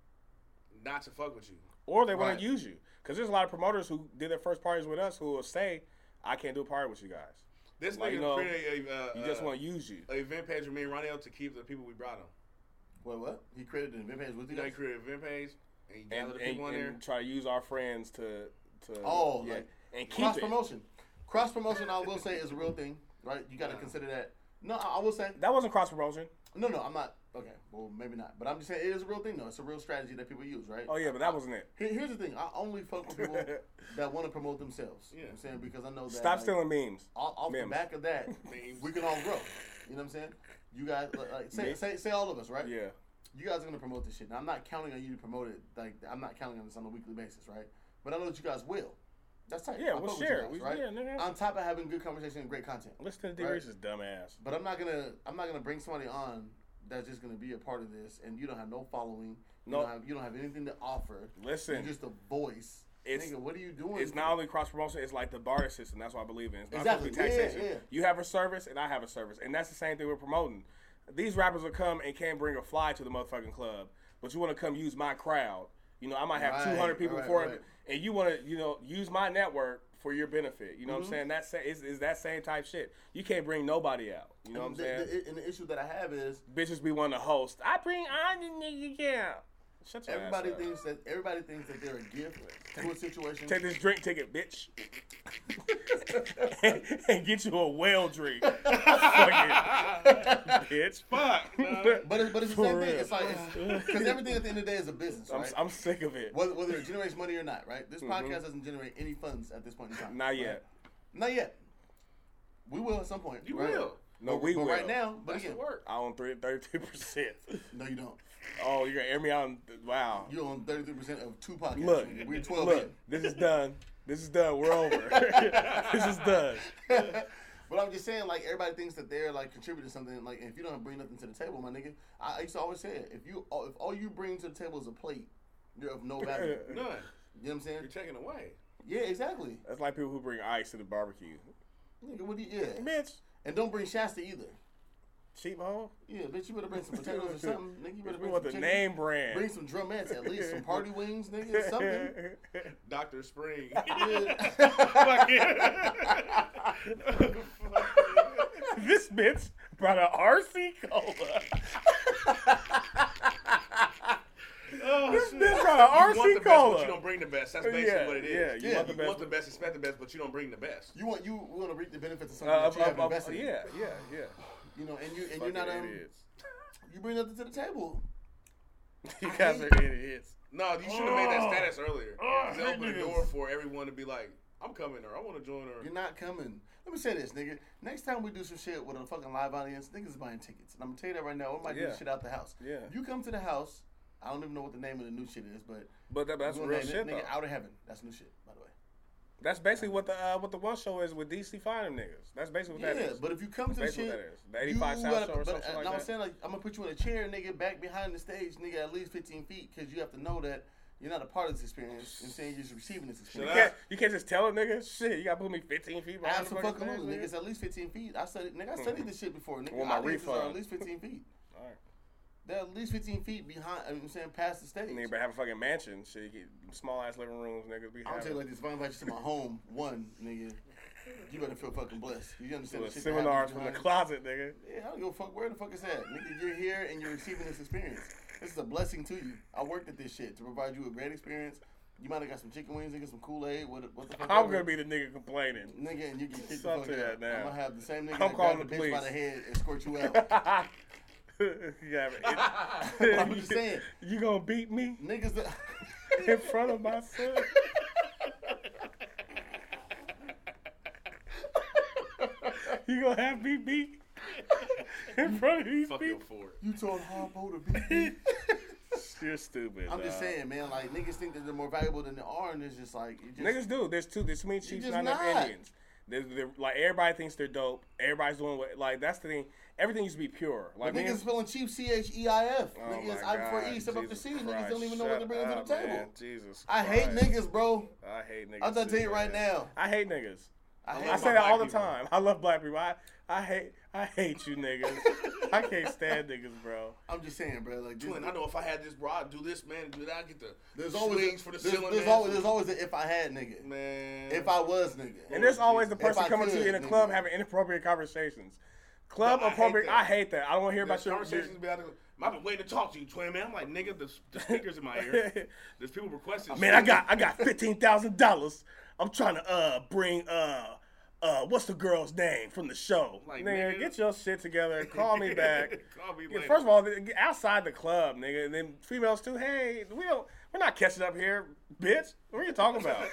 not to fuck with you. or they want Right. to use you. Because there's a lot of promoters who did their first parties with us who will say, I can't do a party with you guys. This Like, nigga you know, created a, uh, You just uh, want to use you. a event page with me and Ronell to keep the people we brought him. What? What? He created an event page with you You know, he guys. created an event page and he And, gathered the and, people on there. and try to use our friends to, to Oh, yeah, like and keep cross it. promotion. Cross promotion, I will say, is a real thing, right? You got to Yeah. consider that No, I, I will say That wasn't cross promotion. No, no. I'm not. Okay, well maybe not, but I'm just saying it is a real thing though. It's a real strategy that people use, right? Oh yeah, but that wasn't it. Here, here's the thing. I only fuck with people that want to promote themselves. You know what I'm saying? Because I know that Stop like, stealing memes. off, off the back of that, Memes. we can all grow. You know what I'm saying? You guys, like, say, say, say all of us, right? Yeah. You guys are gonna promote this shit. Now, I'm not counting on you to promote it. Like, I'm not counting on this on a weekly basis, right? But I know that you guys will. That's tight. Yeah, I we'll share. guys, right? yeah, nigga. On top of having good conversation and great content. Listen to the Right. Reese's dumbass. But I'm not gonna I'm not gonna bring somebody on that's just gonna be a part of this, and you don't have no following. You No. don't have you don't have anything to offer. Listen. You're just a voice. It's- Nigga, what are you doing? It's not only cross promotion; it's like the barter system. That's what I believe in. It's not Exactly. to Yeah, yeah. You have a service, and I have a service, and that's the same thing we're promoting. These rappers will come and can't bring a fly to the motherfucking club, but you want to come use my crowd. You know, I might have Right, 200 people right, before, right. it, and you want to, you know, use my network for your benefit. You know Mm-hmm. what I'm saying? That's is, is that same type shit. You can't bring nobody out. You know what I'm the, saying? the- and the issue that I have is Bitches be wanting to host. I bring on the nigga yeah. Shut your everybody ass up. thinks that everybody thinks that they're a gift to a situation. Take this drink ticket, bitch. and, and get you a whale drink. Fuck it. bitch. Fuck. man. But it's, but it's the For same thing. It's like because everything at the end of the day is a business, I'm. I'm sick of it. whether, whether it generates money or not, right? This mm-hmm. podcast doesn't generate any funds at this point in time. Not right? yet. Not yet. We will at some point. You right? will. No, But- we but will. right now. But That's again, work. I own 33%. no, you don't. Oh, you're going to air me out? Wow. You're on thirty three percent of two podcasts. Look, we're twelve look, this is done. This is done. We're over. this is done. but I'm just saying, like everybody thinks that they're like contributing something. Like if you don't bring nothing to the table, my nigga, I, I used to always say it. If you if all you bring to the table is a plate, you're of no value. None. you know what I'm saying? You're taking away. Yeah, exactly. That's like people who bring ice to the barbecue. Nigga, what do you, yeah. Bitch. And don't bring Shasta either. Cheap home? Yeah, bitch, you better bring some potatoes or something. Nigga, you better We bring want some the chicken. name brand. Bring some drumettes at least, some party wings, nigga, something. Dr. Spring. this bitch brought an RC cola. Oh, This shit. bitch brought an You want RC the best, cola. but you don't bring the best. That's basically Yeah, what it is. yeah, you Yeah, want the you best. want the best, expect the best, but you don't bring the best. You want you want to reap the benefits of something Uh, that you have uh, uh, invested. in. yeah, yeah, yeah. You know, and you and Fucking you're not um, idiots. you bring nothing to the table. You guys are idiots. No, you should have made that Oh. status earlier. Oh, 'Cause it opened the door for everyone to be like, I'm coming or I want to join her. You're not coming. Let me say this, nigga. Next time we do some shit with a fucking live audience, niggas is buying tickets. And I'm gonna tell you that right now. We might do Yeah. this shit out the house. Yeah. You come to the house. I don't even know what the name of the new shit is, but But that, that's we're real shit it, though. nigga, Out of Heaven. That's new shit, by the way. That's basically what the uh, what the one show is with DC Finding niggas. That's basically what Yeah, that is. but if you come to the shit, what that is. The 85 you South gotta- Show or but, something uh, like I'm saying like I'm gonna put you in a chair, nigga, back behind the stage, nigga, at least 15 feet, because you have to know that you're not a part of this experience. I'm saying you're just receiving this You experience. can't, you can't just tell a nigga, shit, you gotta put me 15 feet behind the fucking stage, Absolutely, nigga. It's at least 15 feet. I studied, nigga. I studied this shit before, nigga. Want my refund. at least 15 feet. Alright. They're at least 15 feet behind. I'm saying past the stage. Nigga better have a fucking mansion. Shit, you get small ass living rooms, niggas be I'll tell you like this: if I invite you to my home, one nigga, you better feel fucking blessed. You understand the shit that seminars happens from the behind- closet, nigga. Yeah, I don't give a fuck where the fuck it's at. Nigga, you're here and you're receiving this experience. This is a blessing to you. I worked at this shit to provide you a great experience. You might have got some chicken wings and get some Kool Aid. What, what the fuck? I'm ever. gonna be the nigga complaining. Nigga, and you get kicked the Stop fuck to that out. now. I'm gonna have the same nigga I'm that calling the the bitch by the head and escort you out. you have it. I'm just saying, You gonna beat me niggas that. in front of my son? you gonna have me beat in front of these Fuck your people? Ford. you told Harpo to beat me. You're stupid. I'm just dog. saying, man. Like niggas think that they're more valuable than they are, and it's just like it just, Niggas do. There's two. There's too many chiefs, just not enough not. Indians. They're, they're, like everybody thinks they're dope. Everybody's doing what. Like that's the thing. Everything used to be pure. Like niggas and- spelling cheap C H E I F. Oh Niggas I for E step up to Jesus C. Niggas don't even know what they're bringing to the table. man. Jesus. I hate niggas, bro. I hate niggas. I'm gonna tell you right man. now. I hate niggas. I hate I say that all the people. time. I love black people. I, I hate I hate you niggas. I can't stand niggas, bro. I'm just saying, bro. Like this, Twin, I know if I had this bro, I'd do this, man, do that, I'd get the there's always swings for the there's, ceiling. there's man. always there's always a if I had nigga. man. If I was nigga. And there's always the person I coming to you in a club nigga. having inappropriate conversations. Club No, I hate appropriate. that. I hate that. I don't want to hear There's about your conversations be out there. I've been waiting to talk to you, twin man. I'm like, nigga, the, the speakers in my ear. There's people requesting. Man, I got I got fifteen thousand dollars. I'm trying to uh bring uh uh, what's the girl's name from the show? Like, nigga, nigga. get your shit together. Call me back. Call me Yeah, later. First of all, outside the club, nigga, and then females too. Hey, we don't, we're not catching up here, bitch. What are you talking about?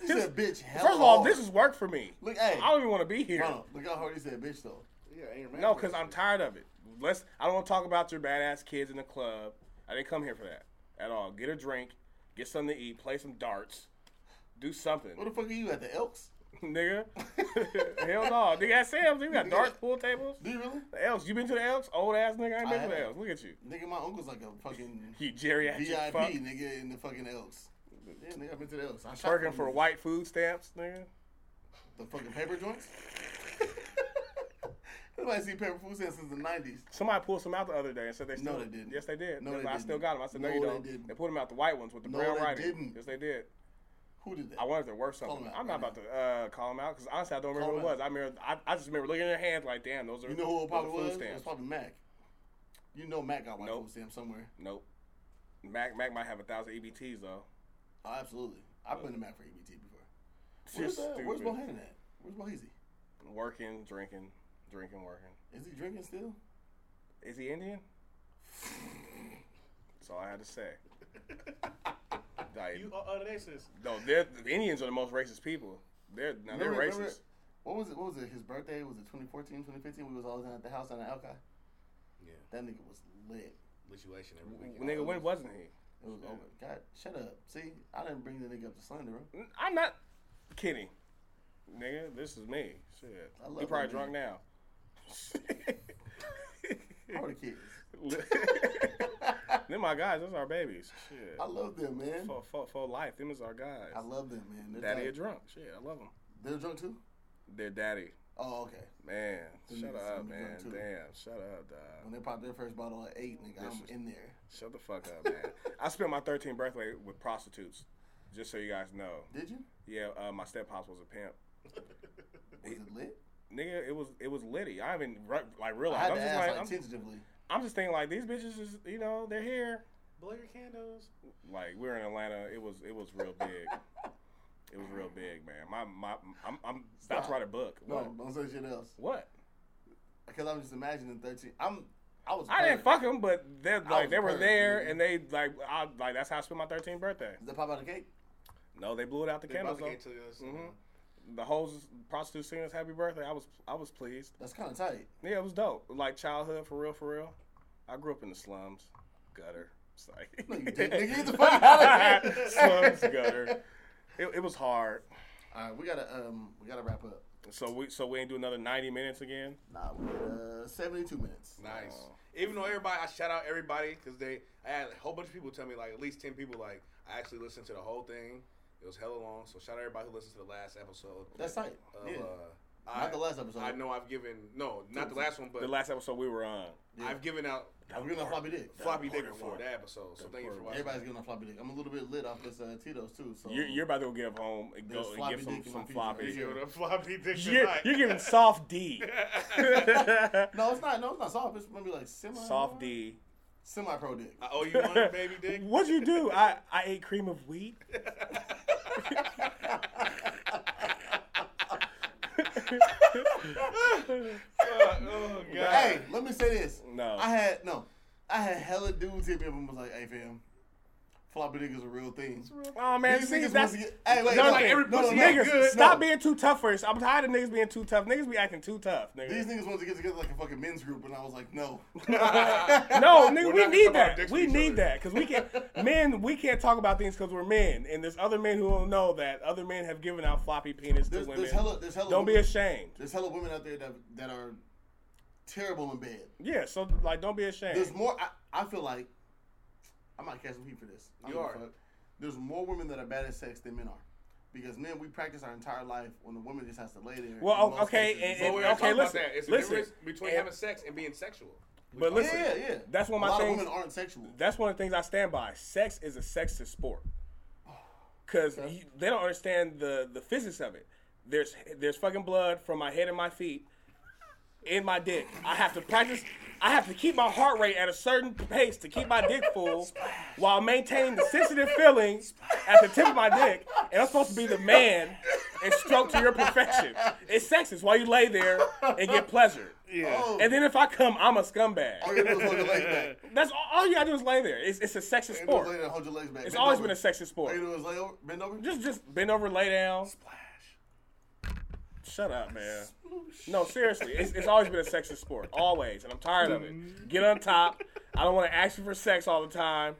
He said, bitch, hell First of all, hard. this is work for me. Look, hey. I don't even want to be here. Hold on. Look how hard he said bitch, though. Yeah, ain't No, because I'm tired of it. Let's. I don't want to talk about your badass kids in the club. I didn't come here for that at all. Get a drink, get something to eat, play some darts, do something, What the fuck are you at the Elks? nigga. Hell no, nigga. At Sam's, you got darts, pool tables. Do you really? The Elks, you been to the Elks? Old ass nigga, I ain't been I to the. Elks. Look at you, Nigga, my uncle's like a fucking you geriatric VIP fuck. nigga in the fucking Elks. Yeah, nigga, I've been to the Elks. I'm Working for white food stamps, nigga. The fucking paper joints? Nobody seen paper food stamps since the 90s. Somebody pulled some out the other day and said they still. No, still. they didn't. Yes, they did. No, they I still didn't. got them. I said no, No, you don't. didn't. They pulled them out the white ones with the No, brown they writing. didn't. Yes, they did. Who did that? I wanted to work something. I'm not right about to uh, call them out because honestly, I don't remember Call what it was. I remember, I, I just remember looking at their hands like, damn, those are. You know who it probably food was? It was probably Mac. You know Mac got white Nope. food stamps somewhere. Nope. Mac Mac might have a thousand EBTs though. Oh, absolutely. I've been to Mac for EBT before. Where's, uh, where's. Bohannon at? Where's Boheezy? Working, drinking, drinking, working. Is he drinking still? Is he Indian? That's all I had to say. Like, You are racist. no, they're, the Indians are the most racist people. They're now they're Remember- racist. remember- What was it? What was it? His birthday was it 2014, 2015? We was all down at the house on the Alki. Yeah, That nigga was lit. lituation every W- weekend. Nigga, when wasn't he? It was over. God, shut up. See, I didn't bring the nigga up to slander him. I'm not kidding. Nigga, this is me. Shit. I love He probably that drunk now. Are the kids? Them my guys. Those are our babies. Shit. I love them, man. For, for, for life. Them is our guys. I love them, man. They're Daddy a tight. drunk. Shit, I love them. They're drunk too. Their daddy. Oh, okay. Man, Them shut up, man. Damn, shut up, dog. When they popped their first bottle at eight, nigga, This I'm in there. Shut the fuck up, man. I spent my 13th birthday with prostitutes. Just so you guys know. Did you? Yeah, uh, my step pops was a pimp. Was it lit? Nigga, it was it was litty. I haven't re- like I realized. had I'm to just ask like, like, I'm, tentatively. I'm just thinking like these bitches is you know they're here. Blow your candles. Like we were in Atlanta. It was it was real big. it was real big, man. My my I'm, I'm about Stop. to write a book. No, What? don't say shit else. What? Because I'm just imagining 13. I'm. I was. I didn't fuck them, but they like they were purged, there nigga. and they like I like that's how I spent my 13th birthday. Did they pop out the cake? No, they blew it out the They candles though. propagate to us. Mhm. The whole prostitute singing us happy birthday. I was I was pleased. That's kind of tight. Yeah, it was dope. Like childhood for real, for real. I grew up in the slums, gutter. It's like No, you didn't. Get the fuck out of here. slums, gutter. It, it was hard. All right, we gotta um, we gotta wrap up. So we so we ain't do another ninety minutes again. Nah, we're uh, 72 minutes. Nice. Oh. Even though everybody, I shout out everybody because they, I had a whole bunch of people tell me like at least ten people like I actually listened to the whole thing. It was hella long, so shout out everybody who listened to the last episode. That's tight. Of, yeah. uh, Not I, the last episode. I know I've given no, not the last one, but The last episode we were on. Yeah. I've given out I'm giving a floppy dick. floppy dick important before one. that episode. So The thank you for watching. Everybody's giving a floppy dick. I'm a little bit lit off this uh, Tito's too. So You're, you're about to go get home and There's go and floppy get some dick some future. floppy. You You giving a floppy dick You're, you're giving soft D. no, it's not. No, it's not soft. It's maybe like semi. soft D. Semi pro dick. I owe you one, baby dick. What'd you do? I, I ate cream of wheat. oh god. Hey, let me say this. No. I had no. I had hella dudes hit me up and was like, "Hey, fam, floppy dick is a real thing." Oh man, These see, niggas that's wants to get. Hey, wait, Duncan, no, like every no, no, pussy no, ain't niggas. good. Stop being too tough for us. I'm tired of niggas being too tough. Niggas be acting too tough. These niggas want to get together like a fucking men's group, and I was like, "No." No, nigga, We're we not need that. We need other. that because we can't. Men, we can't talk about things because we're men, and there's other men who don't know that other men have given out floppy penis to women. there's hella, there's hella. don't be ashamed. There's hella women out there that that are terrible in bed. Yeah, so like, don't be ashamed. There's more. I, I feel like I might catch some heat for this. I You don't give a are. fuck. There's more women that are bad at sex than men are. Because men, we practice our entire life when the woman just has to lay there. Well, in okay, cases. and- But and- we're okay, not talking listen, about that. It's the listen. difference between And- having sex and being sexual. But talk listen, about yeah, yeah. That's one of a my lot things- of women aren't sexual. That's one of the things I stand by. Sex is a sexist sport because they don't understand the the physics of it. There's there's fucking blood from my head and my feet in my dick. I have to practice. I have to keep my heart rate at a certain pace to keep my dick full while maintaining the sensitive feeling at the tip of my dick. And I'm supposed to be the man and stroke to your perfection. It's sexist while you lay there and get pleasure. Yeah. Oh. And then if I come, I'm a scumbag. All you gotta do is hold your legs back. That's all, all you gotta do is lay there. It's, it's a sexist All you sport. do is lay there hold your legs back. It's Bend always over. been a sexist All sport. you do is lay over, bend over. Just just bend over, lay down. Splash. Shut up, man. No, seriously, it's, it's always been a sexist sport, always, and I'm tired of it. Get on top. I don't want to ask you for sex all the time.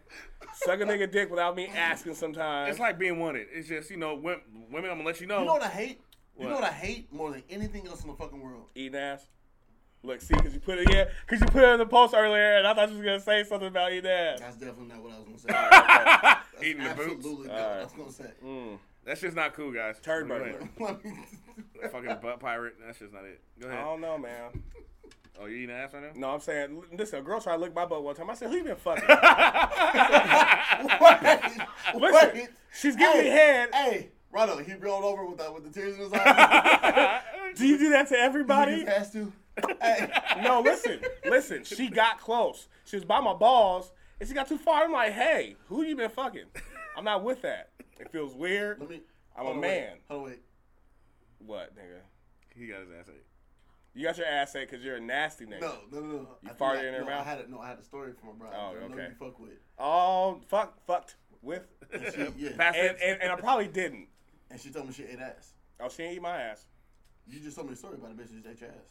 Suck a nigga dick without me asking sometimes. It's like being wanted. It's just you know women. women I'm gonna let you know. You know what I hate? You know What? what I hate more than anything else in the fucking world? eating ass. Look, see, because you put it here, because you put it in the post earlier, and I thought you was gonna say something about eating ass. That's definitely not what I was gonna say. That's Eating the boots. absolutely not what I was gonna say. Mm. That's just not cool, guys. Turd Go burglar. ahead. Let me- Fucking butt pirate. That's just not it. Go ahead. I don't know, man. Oh, you eating ass right now? No, I'm saying, listen, a girl tried to lick my butt one time. I said, who you been fucking? Wait, Listen, wait. she's giving me Hey, head. Hey, Rado, he rolled over with the, with the tears in his eyes. Do you do that to he everybody? has to. Hey, No, listen, listen. She got close. She was by my balls, and she got too far. I'm like, hey, who you been fucking? I'm not with that. It feels weird. let me. I'm a on, wait. man. Hold on, wait. What, nigga? He got his ass ate. You got your ass ate because you're a nasty nigga. No, no, no, no. You I think farted I, in her no, mouth? I had it. No, I had a story from my bride. Oh, that I know okay. you fuck with. Oh, fuck, fucked with. And she, yeah. And, and, and I probably didn't. and she told me she ate ass. Oh, she ain't eat my ass. You just told me a story about a bitch who just ate your ass.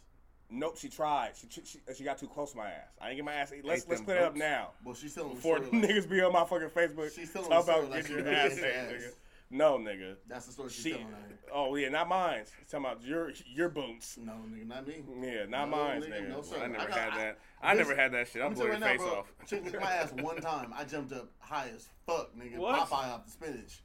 Nope, she tried. She, she, she, got too close to my ass. I didn't get my ass. Let's, Ate let's clear it up now. Well, she's telling me Before story like, niggas be on my fucking Facebook She's telling talk about like get your ass ate nigga. No, nigga. That's the story she's She, telling out oh yeah, not mine. She's talking about your your boots. No, nigga, not me. Yeah, not No, mine, nigga, nigga. no, sir. I never I got- had I- that. I this- never had that shit. I'm I'm telling you blowing right your face bro. off. Chick licked my ass one time. I jumped up high as fuck, nigga. What? Popeye off the spinach.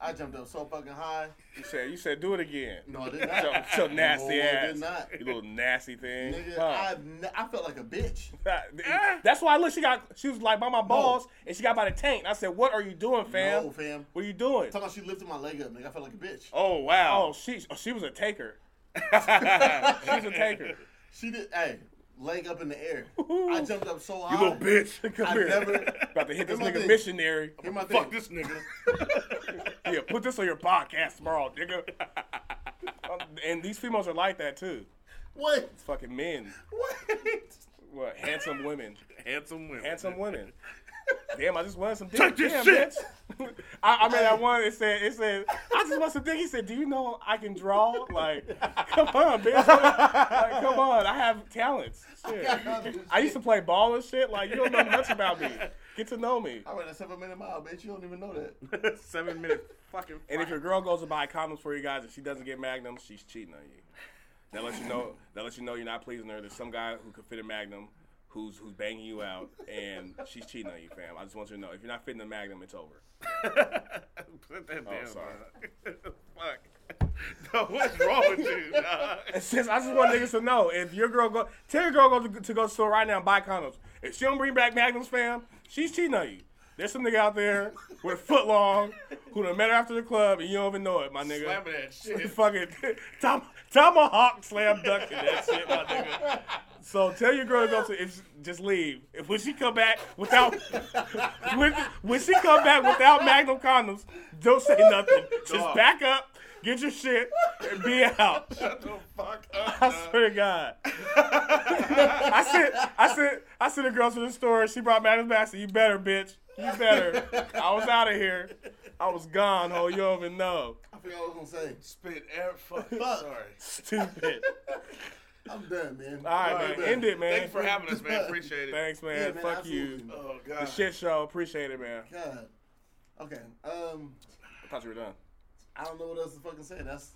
I jumped up so fucking high. You said you said do it again. No, I did Your, not. your nasty no, ass. I did not. You little nasty thing. Nigga, Huh. I've I felt like a bitch. That's why I look, she got she was like by my balls and she got by the tank. And I said, What are you doing, fam? No, fam. What are you doing? Talking about she lifted my leg up, nigga. I felt like a bitch. Oh wow. Oh, wow. she oh, she was a taker. She's a taker. She did. Hey, leg up in the air. I jumped up so high. you little bitch. Come I here. never. About to hit this nigga thing. missionary. Here's my Fuck thing. this nigga. Yeah, put this on your podcast tomorrow, nigga. Um, and these females are like that too. What? It's fucking men. What? What? Handsome women. Handsome women. Handsome women. Damn, I just wanted some dick. Take this Damn, shit. bitch. I, I mean, I wanted. It said. It said. I just want some dick. He said, "Do you know I can draw? Like, come on, bitch. Like, come on. I have talents. Shit. I used to play ball and shit. Like, you don't know much about me. Get to know me. I ran a seven minute mile, bitch. You don't even know that. Seven minute fucking. And if your girl goes to buy condoms for you guys and she doesn't get Magnum, she's cheating on you. That lets you know. That lets you know you're not pleasing her. There's some guy who could fit a Magnum, who's who's banging you out, and she's cheating on you, fam. I just want you to know if you're not fitting the Magnum, it's over. Put that oh, down. sorry. Fuck. No, what's wrong with you? It's just, I just want niggas to know if your girl go, tell your girl go to, to go to store right now and buy condoms. If she don't bring back Magnums, fam, she's cheating on you. There's some nigga out there with foot long who done met her after the club and you don't even know it, my nigga. Slamming that shit. fucking Tom, Tomahawk slam dunking that shit, my nigga. So tell your girl to go to if just leave. If when she come back without when, when she come back without Magnum condoms, don't say nothing. Just Dog. back up, get your shit, and be out. Shut the fuck up. I dog. swear to God. I said, I said, I sent a girl to the store. She brought Magnum back. I said, "You better, bitch. You better." I was out of here. I was gone. Oh, you don't even know. I forgot what I was gonna say. Spit air. Fuck. Fuck. Sorry. Stupid. I'm done, man. All right, All man. End it, man. Thank you for having us, man. Appreciate it. Thanks, man. Yeah, man, Fuck absolutely. you. Oh god. The shit show. Appreciate it, man. God. Okay. Um, I thought you were done. I don't know what else to fucking say. That's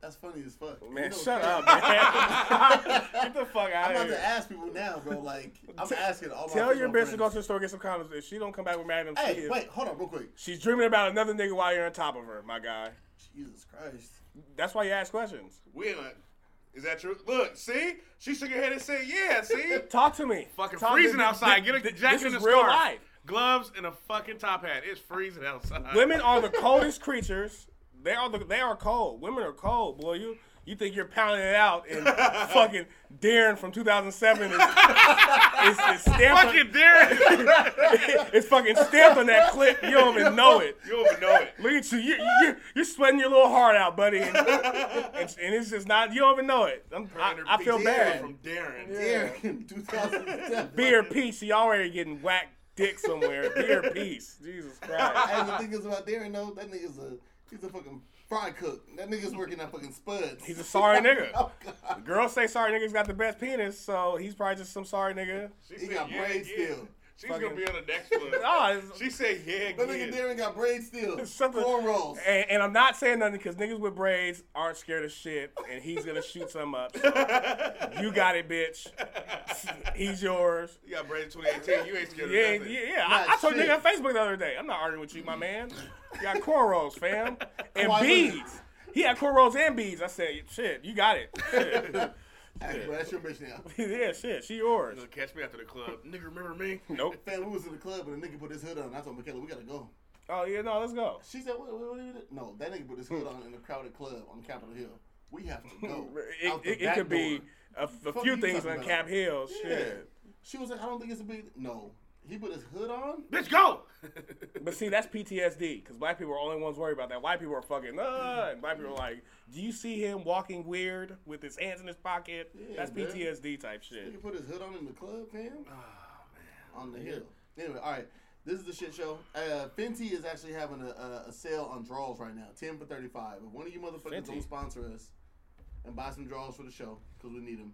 that's funny as fuck. Man, You know, shut up, man. Get the fuck out I'm about of to ask people now, bro. Like, I'm T- asking all my Tell your female bitch to go to the store get some condoms. If she don't come back with Magnum, she Hey, is- wait, hold on, real quick. she's dreaming about another nigga while you're on top of her, my guy. Jesus Christ. That's why you ask questions. We ain't. Is that true? Look, see, she shook her head and said, "Yeah." See, Talk to me. fucking Talk- freezing outside. Get a th- jacket This and is a real scarf, life. gloves, and a fucking top hat. It's freezing outside. Women are the coldest creatures. They are the they are cold. Women are cold, boy. You You think you're pounding it out, and fucking Darren from 2007 is, is, is stamped. Fucking Darren. it's fucking stamped on that clip. You don't even know it. you don't even know it. Look at you. You, you, you're sweating your little heart out, buddy. And, and, and it's just not, you don't even know it. I'm, I, I feel Darren bad. from Darren. Derek in 2007. Beer peace. He already getting whacked dick somewhere. Beer peace. Jesus Christ. And the thing is about Darren, though, that nigga's a he's a fucking fry cook. That nigga's working at fucking Spuds. He's a sorry nigga. oh god. Girls say sorry niggas got the best penis, so he's probably just some sorry nigga. She He said, got yeah, braids yeah. still. She's Fucking- gonna be on the next one. Oh, She said, yeah, That nigga yeah. Darren got braids still. Something- Cornrows. And, and I'm not saying nothing because niggas with braids aren't scared of shit, and he's gonna shoot some up. So you got it, bitch. He's yours. You got braids 2018. You ain't scared Yeah, of yeah. nothing. yeah. I, I told shit. nigga on Facebook the other day. I'm not arguing with you, my man. You got cornrows, fam, and Why beads. He had cornrows and beads. I said, shit, you got it. Shit. Hey, bro, that's your bitch now. yeah, shit, she yours. Gonna catch me after the club. Nigga, remember me? Nope. Fam, we was in the club and the nigga put his hood on. I told Michaela, we gotta go. Oh yeah, no, let's go. She said, what, what, what, what, No, that nigga put his hood hmm. on in a crowded club on Capitol Hill. We have to go. It, it, it back could be a, a few things on? Cap Hill. Yeah. Shit. She was like, I don't think it's a big. No. He put his hood on? Bitch, go! But see, that's PTSD because black people are the only ones worried about that. White people are fucking, uh, and black people are like, do you see him walking weird with his hands in his pocket? Yeah, that's man. PTSD type shit. Nigga put his hood on in the club, fam? Oh, man, On the hill. Anyway, all right. This is the shit show. Uh, Fenty is actually having a, a, a sale on draws right now, ten for thirty five. If one of you motherfuckers Fenty. don't sponsor us and buy some draws for the show because we need them,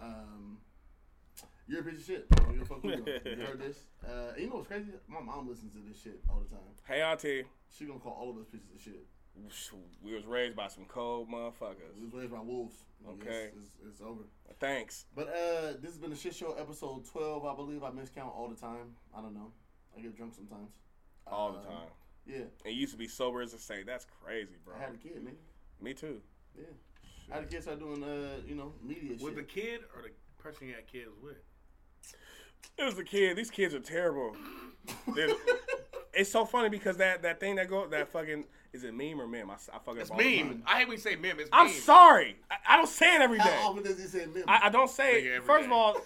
um, you're a piece of shit. Don't give a fuck who you. You heard this? Uh, you know what's crazy? My mom listens to this shit all the time. Hey, auntie, She gonna call all of us pieces of shit. we was raised by some cold motherfuckers. We was raised by wolves. Okay. it's, it's, it's over. Thanks. But uh, this has been a shit show episode twelve, I believe. I miscount all the time. I don't know. I get drunk sometimes. All the Um, time. Yeah, And you used to be sober as a saint. That's crazy, bro. I had a kid, man. Me too. Yeah, I had a kid start doing uh, you know, media shit. With the kid or the person you had kids with? It was a kid. These kids are terrible. It's so funny because that, that thing that go that fucking is it meme or meme? I, I fucking It's meme. I hate when you say meme. It's I'm meme. sorry. I, I don't say it every day. How often does he say meme? I, I don't say Nigga, it. First day. of all,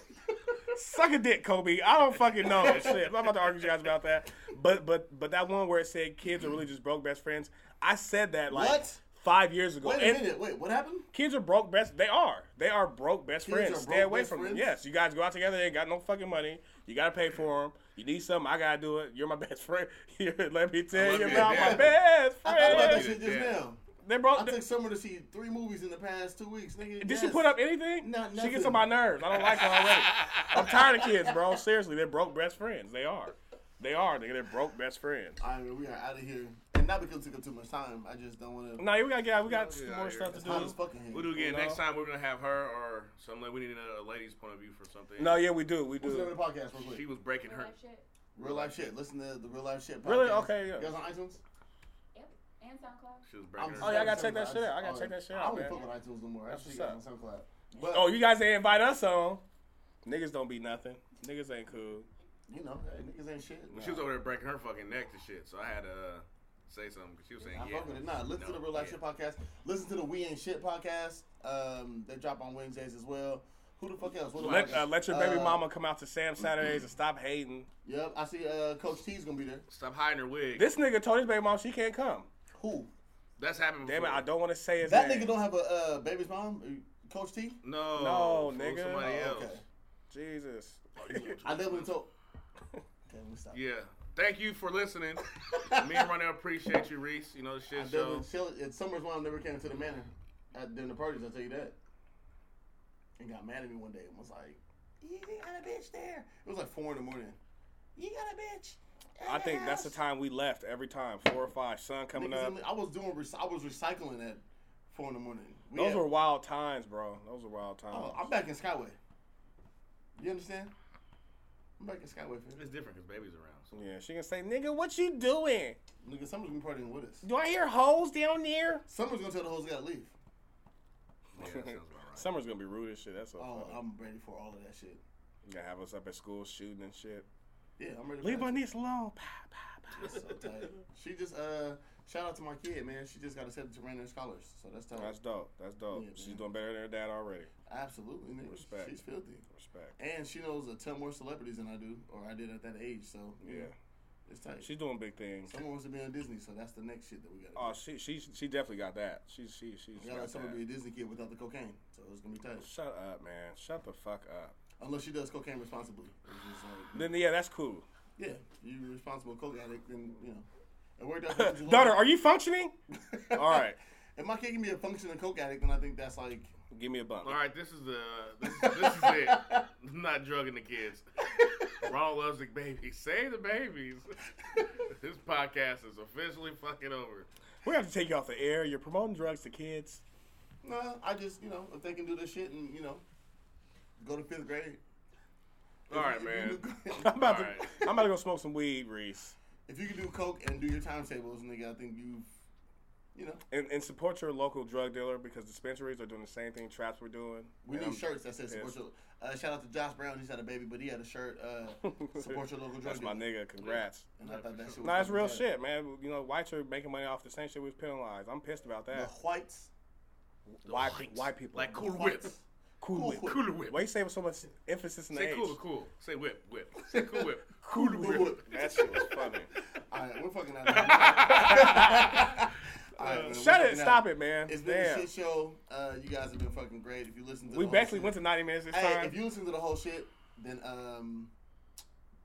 suck a dick, Kobe. I don't fucking know. Shit. I'm not about to argue with you guys about that. But but but that one where it said kids are really just broke best friends. I said that like What? Five years ago. Wait a And minute. Wait, what happened? Kids are broke best. They are. They are broke best Kids friends. are Stay away from them. Yes, you guys go out together. They ain't got no fucking money. You gotta pay for them. You need something. I gotta do it. You're my best friend. Let me tell you about my best I thought about that shit just Yeah. now. They I took someone to see three movies in the past two weeks, nigga. Did Yes. she put up anything? Not she gets on my nerves. I don't like her already. I'm tired of kids, bro. Seriously, they're broke best friends. They are. They are. Nigga, they're broke best friends. All right, we are out of here. And not because it took up too much time. I just don't want to. No, we got yeah, we got Yeah, more stuff to It's hot do. We'll do it again. You Next time we're gonna have her or something. We need a lady's point of view for something. No, yeah, we do. We What's the name do. of the podcast, real quick? She was breaking her. Real life shit. Real life shit. Listen to the real life shit. Podcast. Really? Okay, yeah. You guys on iTunes? Yep. And SoundCloud. She was breaking her. Oh, yeah, I gotta check that shit out. I gotta Oh, check that shit oh, out. I out, don't man. fuck with iTunes no more. That's actually what's got on SoundCloud. But, Oh, you guys ain't invite us on. Niggas don't be nothing. Niggas ain't cool. You know, hey, niggas ain't shit. She was over there breaking her fucking neck to shit, so I had to uh, say something because she was saying I yeah. Fucking with it. Nah, listen to the Real Life yeah. Shit podcast. Listen to the We Ain't Shit podcast. Um, they drop on Wednesdays as well. Who the fuck else? What Let, uh, let your baby Uh, mama come out to Sam Saturdays and stop hating. Yep, I see. Uh, Coach T's gonna be there. Stop hiding her wig. This nigga told his baby mom she can't come. Who? That's happened Damn before. it, I don't want to say his That name. nigga don't have a uh, baby's mom. Uh, Coach T. No. No, fool nigga. Somebody Oh, else. okay. Jesus. I definitely told. Okay, let me stop. Yeah. Thank you for listening. Me and Ronell appreciate you, Reese. You know the I shit show. definitely. Chill, it's Summer's mom never came to the manor at during the parties. I'll tell you that. And got mad at me one day and was like, "You got a bitch there." It was like four in the morning. You got a bitch. I the think that's the time we left every time. Four or five. Sun coming Niggas up. I was doing. rec- I was recycling at four in the morning. We Those had- were wild times, bro. Those were wild oh, times. Oh, I'm back in Skyway. You understand? I'm back in Skyway. Fam. It's different because baby's around. So. Yeah, she can say, "Nigga, what you doing? Nigga, Summer's gonna be partying with us. Do I hear hoes down there?" Summer's gonna tell the hoes they gotta leave. Yeah, that sounds about right. Summer's gonna be rude as shit. That's so Oh, funny. I'm ready for all of that shit. You gotta have us up at school shooting and shit. Yeah, I'm ready. Leave my niece alone. Pa, pa, pa. So tight. She just uh shout out to my kid, man. She just got accepted to Rainier Scholars, so that's tough. That's dope. That's dope. Yeah, She's man. doing better than her dad already. Absolutely, nigga. Respect. She's filthy, Respect. and she knows a ton more celebrities than I do, or I did at that age. So you Yeah. know, it's tight. She's doing big things. Someone wants to be on Disney, so that's the next shit that we got. Oh, she she she definitely got that. She's she she's we gotta got someone that. be a Disney kid without the cocaine, so it's gonna be tight. Shut up, man. Shut the fuck up. Unless she does cocaine responsibly. Like, Then yeah, that's cool. yeah, you're a responsible coke addict, then you know. It worked out. for you Daughter, are you functioning? All right, If my kid can be a functioning coke addict, then I think that's like. give me a bump. All right, this is the this, this is it. I'm not drugging the kids. Ronald loves the babies. Save the babies. this podcast is officially fucking over. We have to take you off the air. You're promoting drugs to kids. Nah, I just you know if they can do this shit and you know go to fifth grade. All right, If you I'm about All to right. I'm about to go smoke some weed, Reese, if you can do coke and do your timetables, nigga, I think you've, you know, and, and support your local drug dealer because dispensaries are doing the same thing traps were doing. we And need I'm- shirts that says support Yes. your. Uh, shout out to Josh Brown. He's had a baby, but he had a shirt. Uh, support your local drug That's my nigga. Congrats. And I thought that shit was. No, it's real tight. shit, man. You know, whites are making money off the same shit we was penalized. I'm pissed about that. The that. whites. White, whites. white people. Like cool whites. Whip. cool cool whip. whip. Cooler whip. Why you saying with so much emphasis in the Say H? cool, cool. Say whip, whip. Say cool whip. Cool Cool whip. whip. That shit was funny. All right, we're fucking out. of here. All right, man, Shut it. out. Stop it, man. It's been Damn. a shit show. Uh, you guys have been fucking great. If you listen to We the basically whole went to 90 minutes this hey, time. if you listen to the whole shit, then um,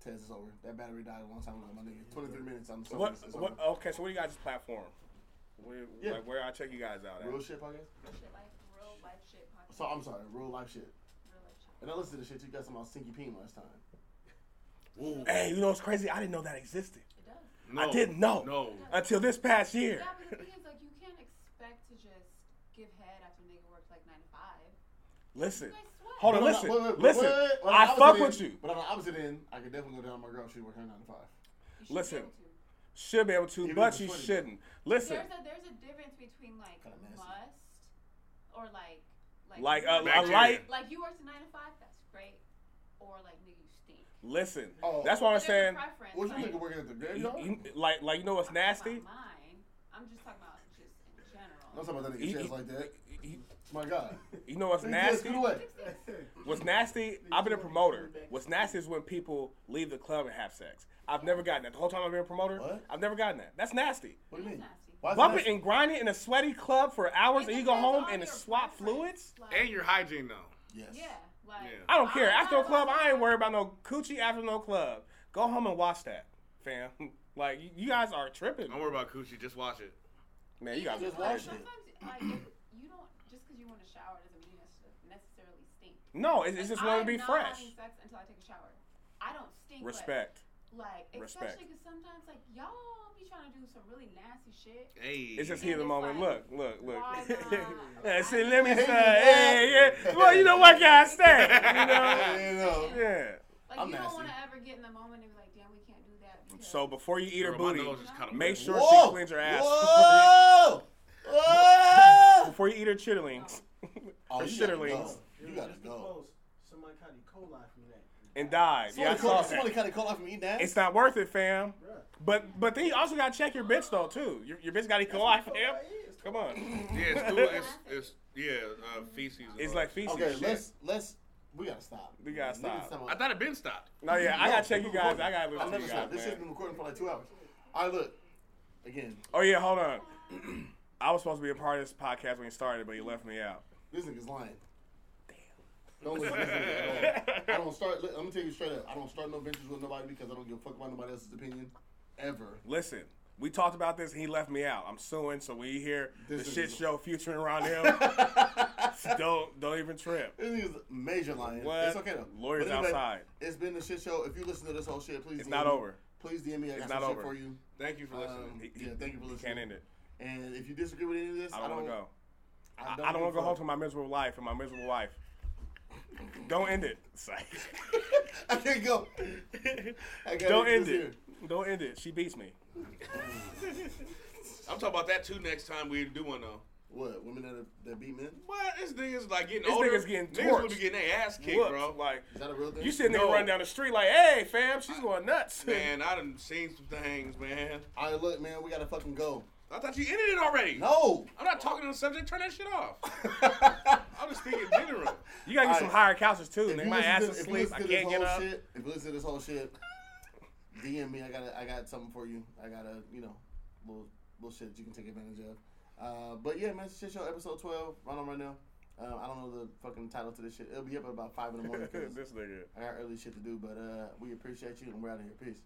test is over. That battery died a long time ago, my nigga. Twenty three minutes. I'm sorry. what, what, okay, so what do you guys platform? Where, Yeah. like, where I check you guys out at? Real shit podcast. Real shit life, real life shit podcast. So I'm sorry, real life shit. Real life. And I listened to the shit you got some about Stinky Peen last time. Ooh. Hey, you know what's crazy? I didn't know that existed It does. No. I didn't know. No. until this past year. Yeah, but the thing is, like, you can't expect to just give head after nigga works like nine to five. Listen, You guys hold on, But listen, wait, wait, wait, listen. wait, wait, wait, I fuck opposite with you. But on the opposite end, I could definitely go down on my girl. She work her nine to five. You should Listen. be able to. Should be able to, Even but if you it's funny. shouldn't. Listen, There's a there's a difference between like Kinda must or like like like a, a light. like you work to nine to five, that's great. Or like nigga you stink. Listen, Oh. that's what I'm But there's a saying. preference, What you like, nigga working at the You- graveyard? you- like, like you know what's I'm nasty? about mine. I'm just talking about just in general. I'm talking about that You- nigga chest like that. you- My God. You know what's nasty? What's nasty? I've been a promoter. What's nasty is when people leave the club and have sex. I've never gotten that. The whole time I've been a promoter, What? I've never gotten that. That's nasty. What do you mean? Nasty. Why is Bumping nasty? and grinding in a sweaty club for hours, and you go home and your swap fluids. Like, And your hygiene though. Yes. Yeah, like Yeah. I don't care. I'm After a club, about I ain't that. worried about no coochie after no club. Go home and watch that, fam. Like you- you guys are tripping, Don't worry about coochie. Just watch it. man. You guys Just are watch crazy. it. Sometimes, like, if you don't just because you want to shower doesn't mean you necess- necessarily stink. No, it's, it's just want to I'm be not fresh. having sex until I take a shower. I don't stink. but, Respect. Like, Respect. especially because sometimes, like, y'all be trying to do some really nasty shit. Hey. It's just here heat of the it's moment. like, look, look, look. why not? yeah, see, let me say, hey, hey, yeah. Well, you know what can I say? You know? You know. Yeah. Like, I'm you don't want to ever get in the moment and be like, damn, we can't do that. Because So before you eat her Girl, my booty, nose is kinda make sure Whoa! she cleans her ass. Whoa! Whoa! Before you eat her chitterlings, Oh, her you gotta shitterlings, go. You gotta Just go. close. Somebody caught E. coli from that. And died. Yeah, I Somebody saw call, somebody kind of call out from eating that. It's not worth it, fam. Bruh. But but then you also gotta check your bitch though too. Your, your bitch got E. coli, fam. Come on. Yeah, it's, still, it's, it's yeah, uh, feces. It's like feces. okay, shit. let's let's we gotta stop. We gotta Niggas stop. talking I thought it been stopped. No, yeah, I gotta check you guys. recording. I gotta I'll listen to you stop. guys, This shit's man. been recording for like two hours. All right, look. Again, Oh yeah, hold on. I was supposed to be a part of this podcast when you started, but you left me out. this nigga's lying. Don't listen to at all. I don't start. Let me tell you straight up. I don't start no ventures with nobody because I don't give a fuck about nobody else's opinion, ever. Listen, we talked about this and he left me out. I'm suing, so when you hear This the is- shit show featuring around him, don't don't even trip. This nigga's major lying. What? It's okay though. Lawyers But outside. It's been the shit show. If you listen to this whole shit, please. It's DM not me. over. Please DM me. I got It's some not shit over. for you. Thank you for listening. Um, He- yeah, thank you for he listening. Can't end it. And if you disagree with any of this, I don't want to go. I I, don't, don't want to go home to my miserable life and my miserable wife. Mm-hmm. Don't end it. Psych. I can't go. I Don't end this it. Don't end it. She beats me. I'm talking about that too next time we do one though. What women that, that beat men? What? This nigga's like getting older. This older. nigga's getting Niggas will be getting their ass kicked, Look, bro. like Is that a real thing? you see a nigga No. run down the street like, "Hey, fam, she's going nuts." Man, I done seen some things, man. All right, look, man, we gotta fucking go. I thought you ended it already. No. I'm not talking on the subject. Turn that shit off. I'm just speaking in general. You gotta get some Alright. higher couches too. If Nigga, you my listen ass to- is if you asleep. listen I to this can't get whole up. Shit, if you listen to this whole shit, DM me. I got I got something for you. I got a you know little little shit that you can take advantage of. Uh, but yeah, man, shit show episode twelve. Right on right now. Uh, I don't know the fucking title to this shit. It'll be up at about five in the morning. 'cause this nigga. I got early shit to do. But uh, we appreciate you and we're out of here. Peace.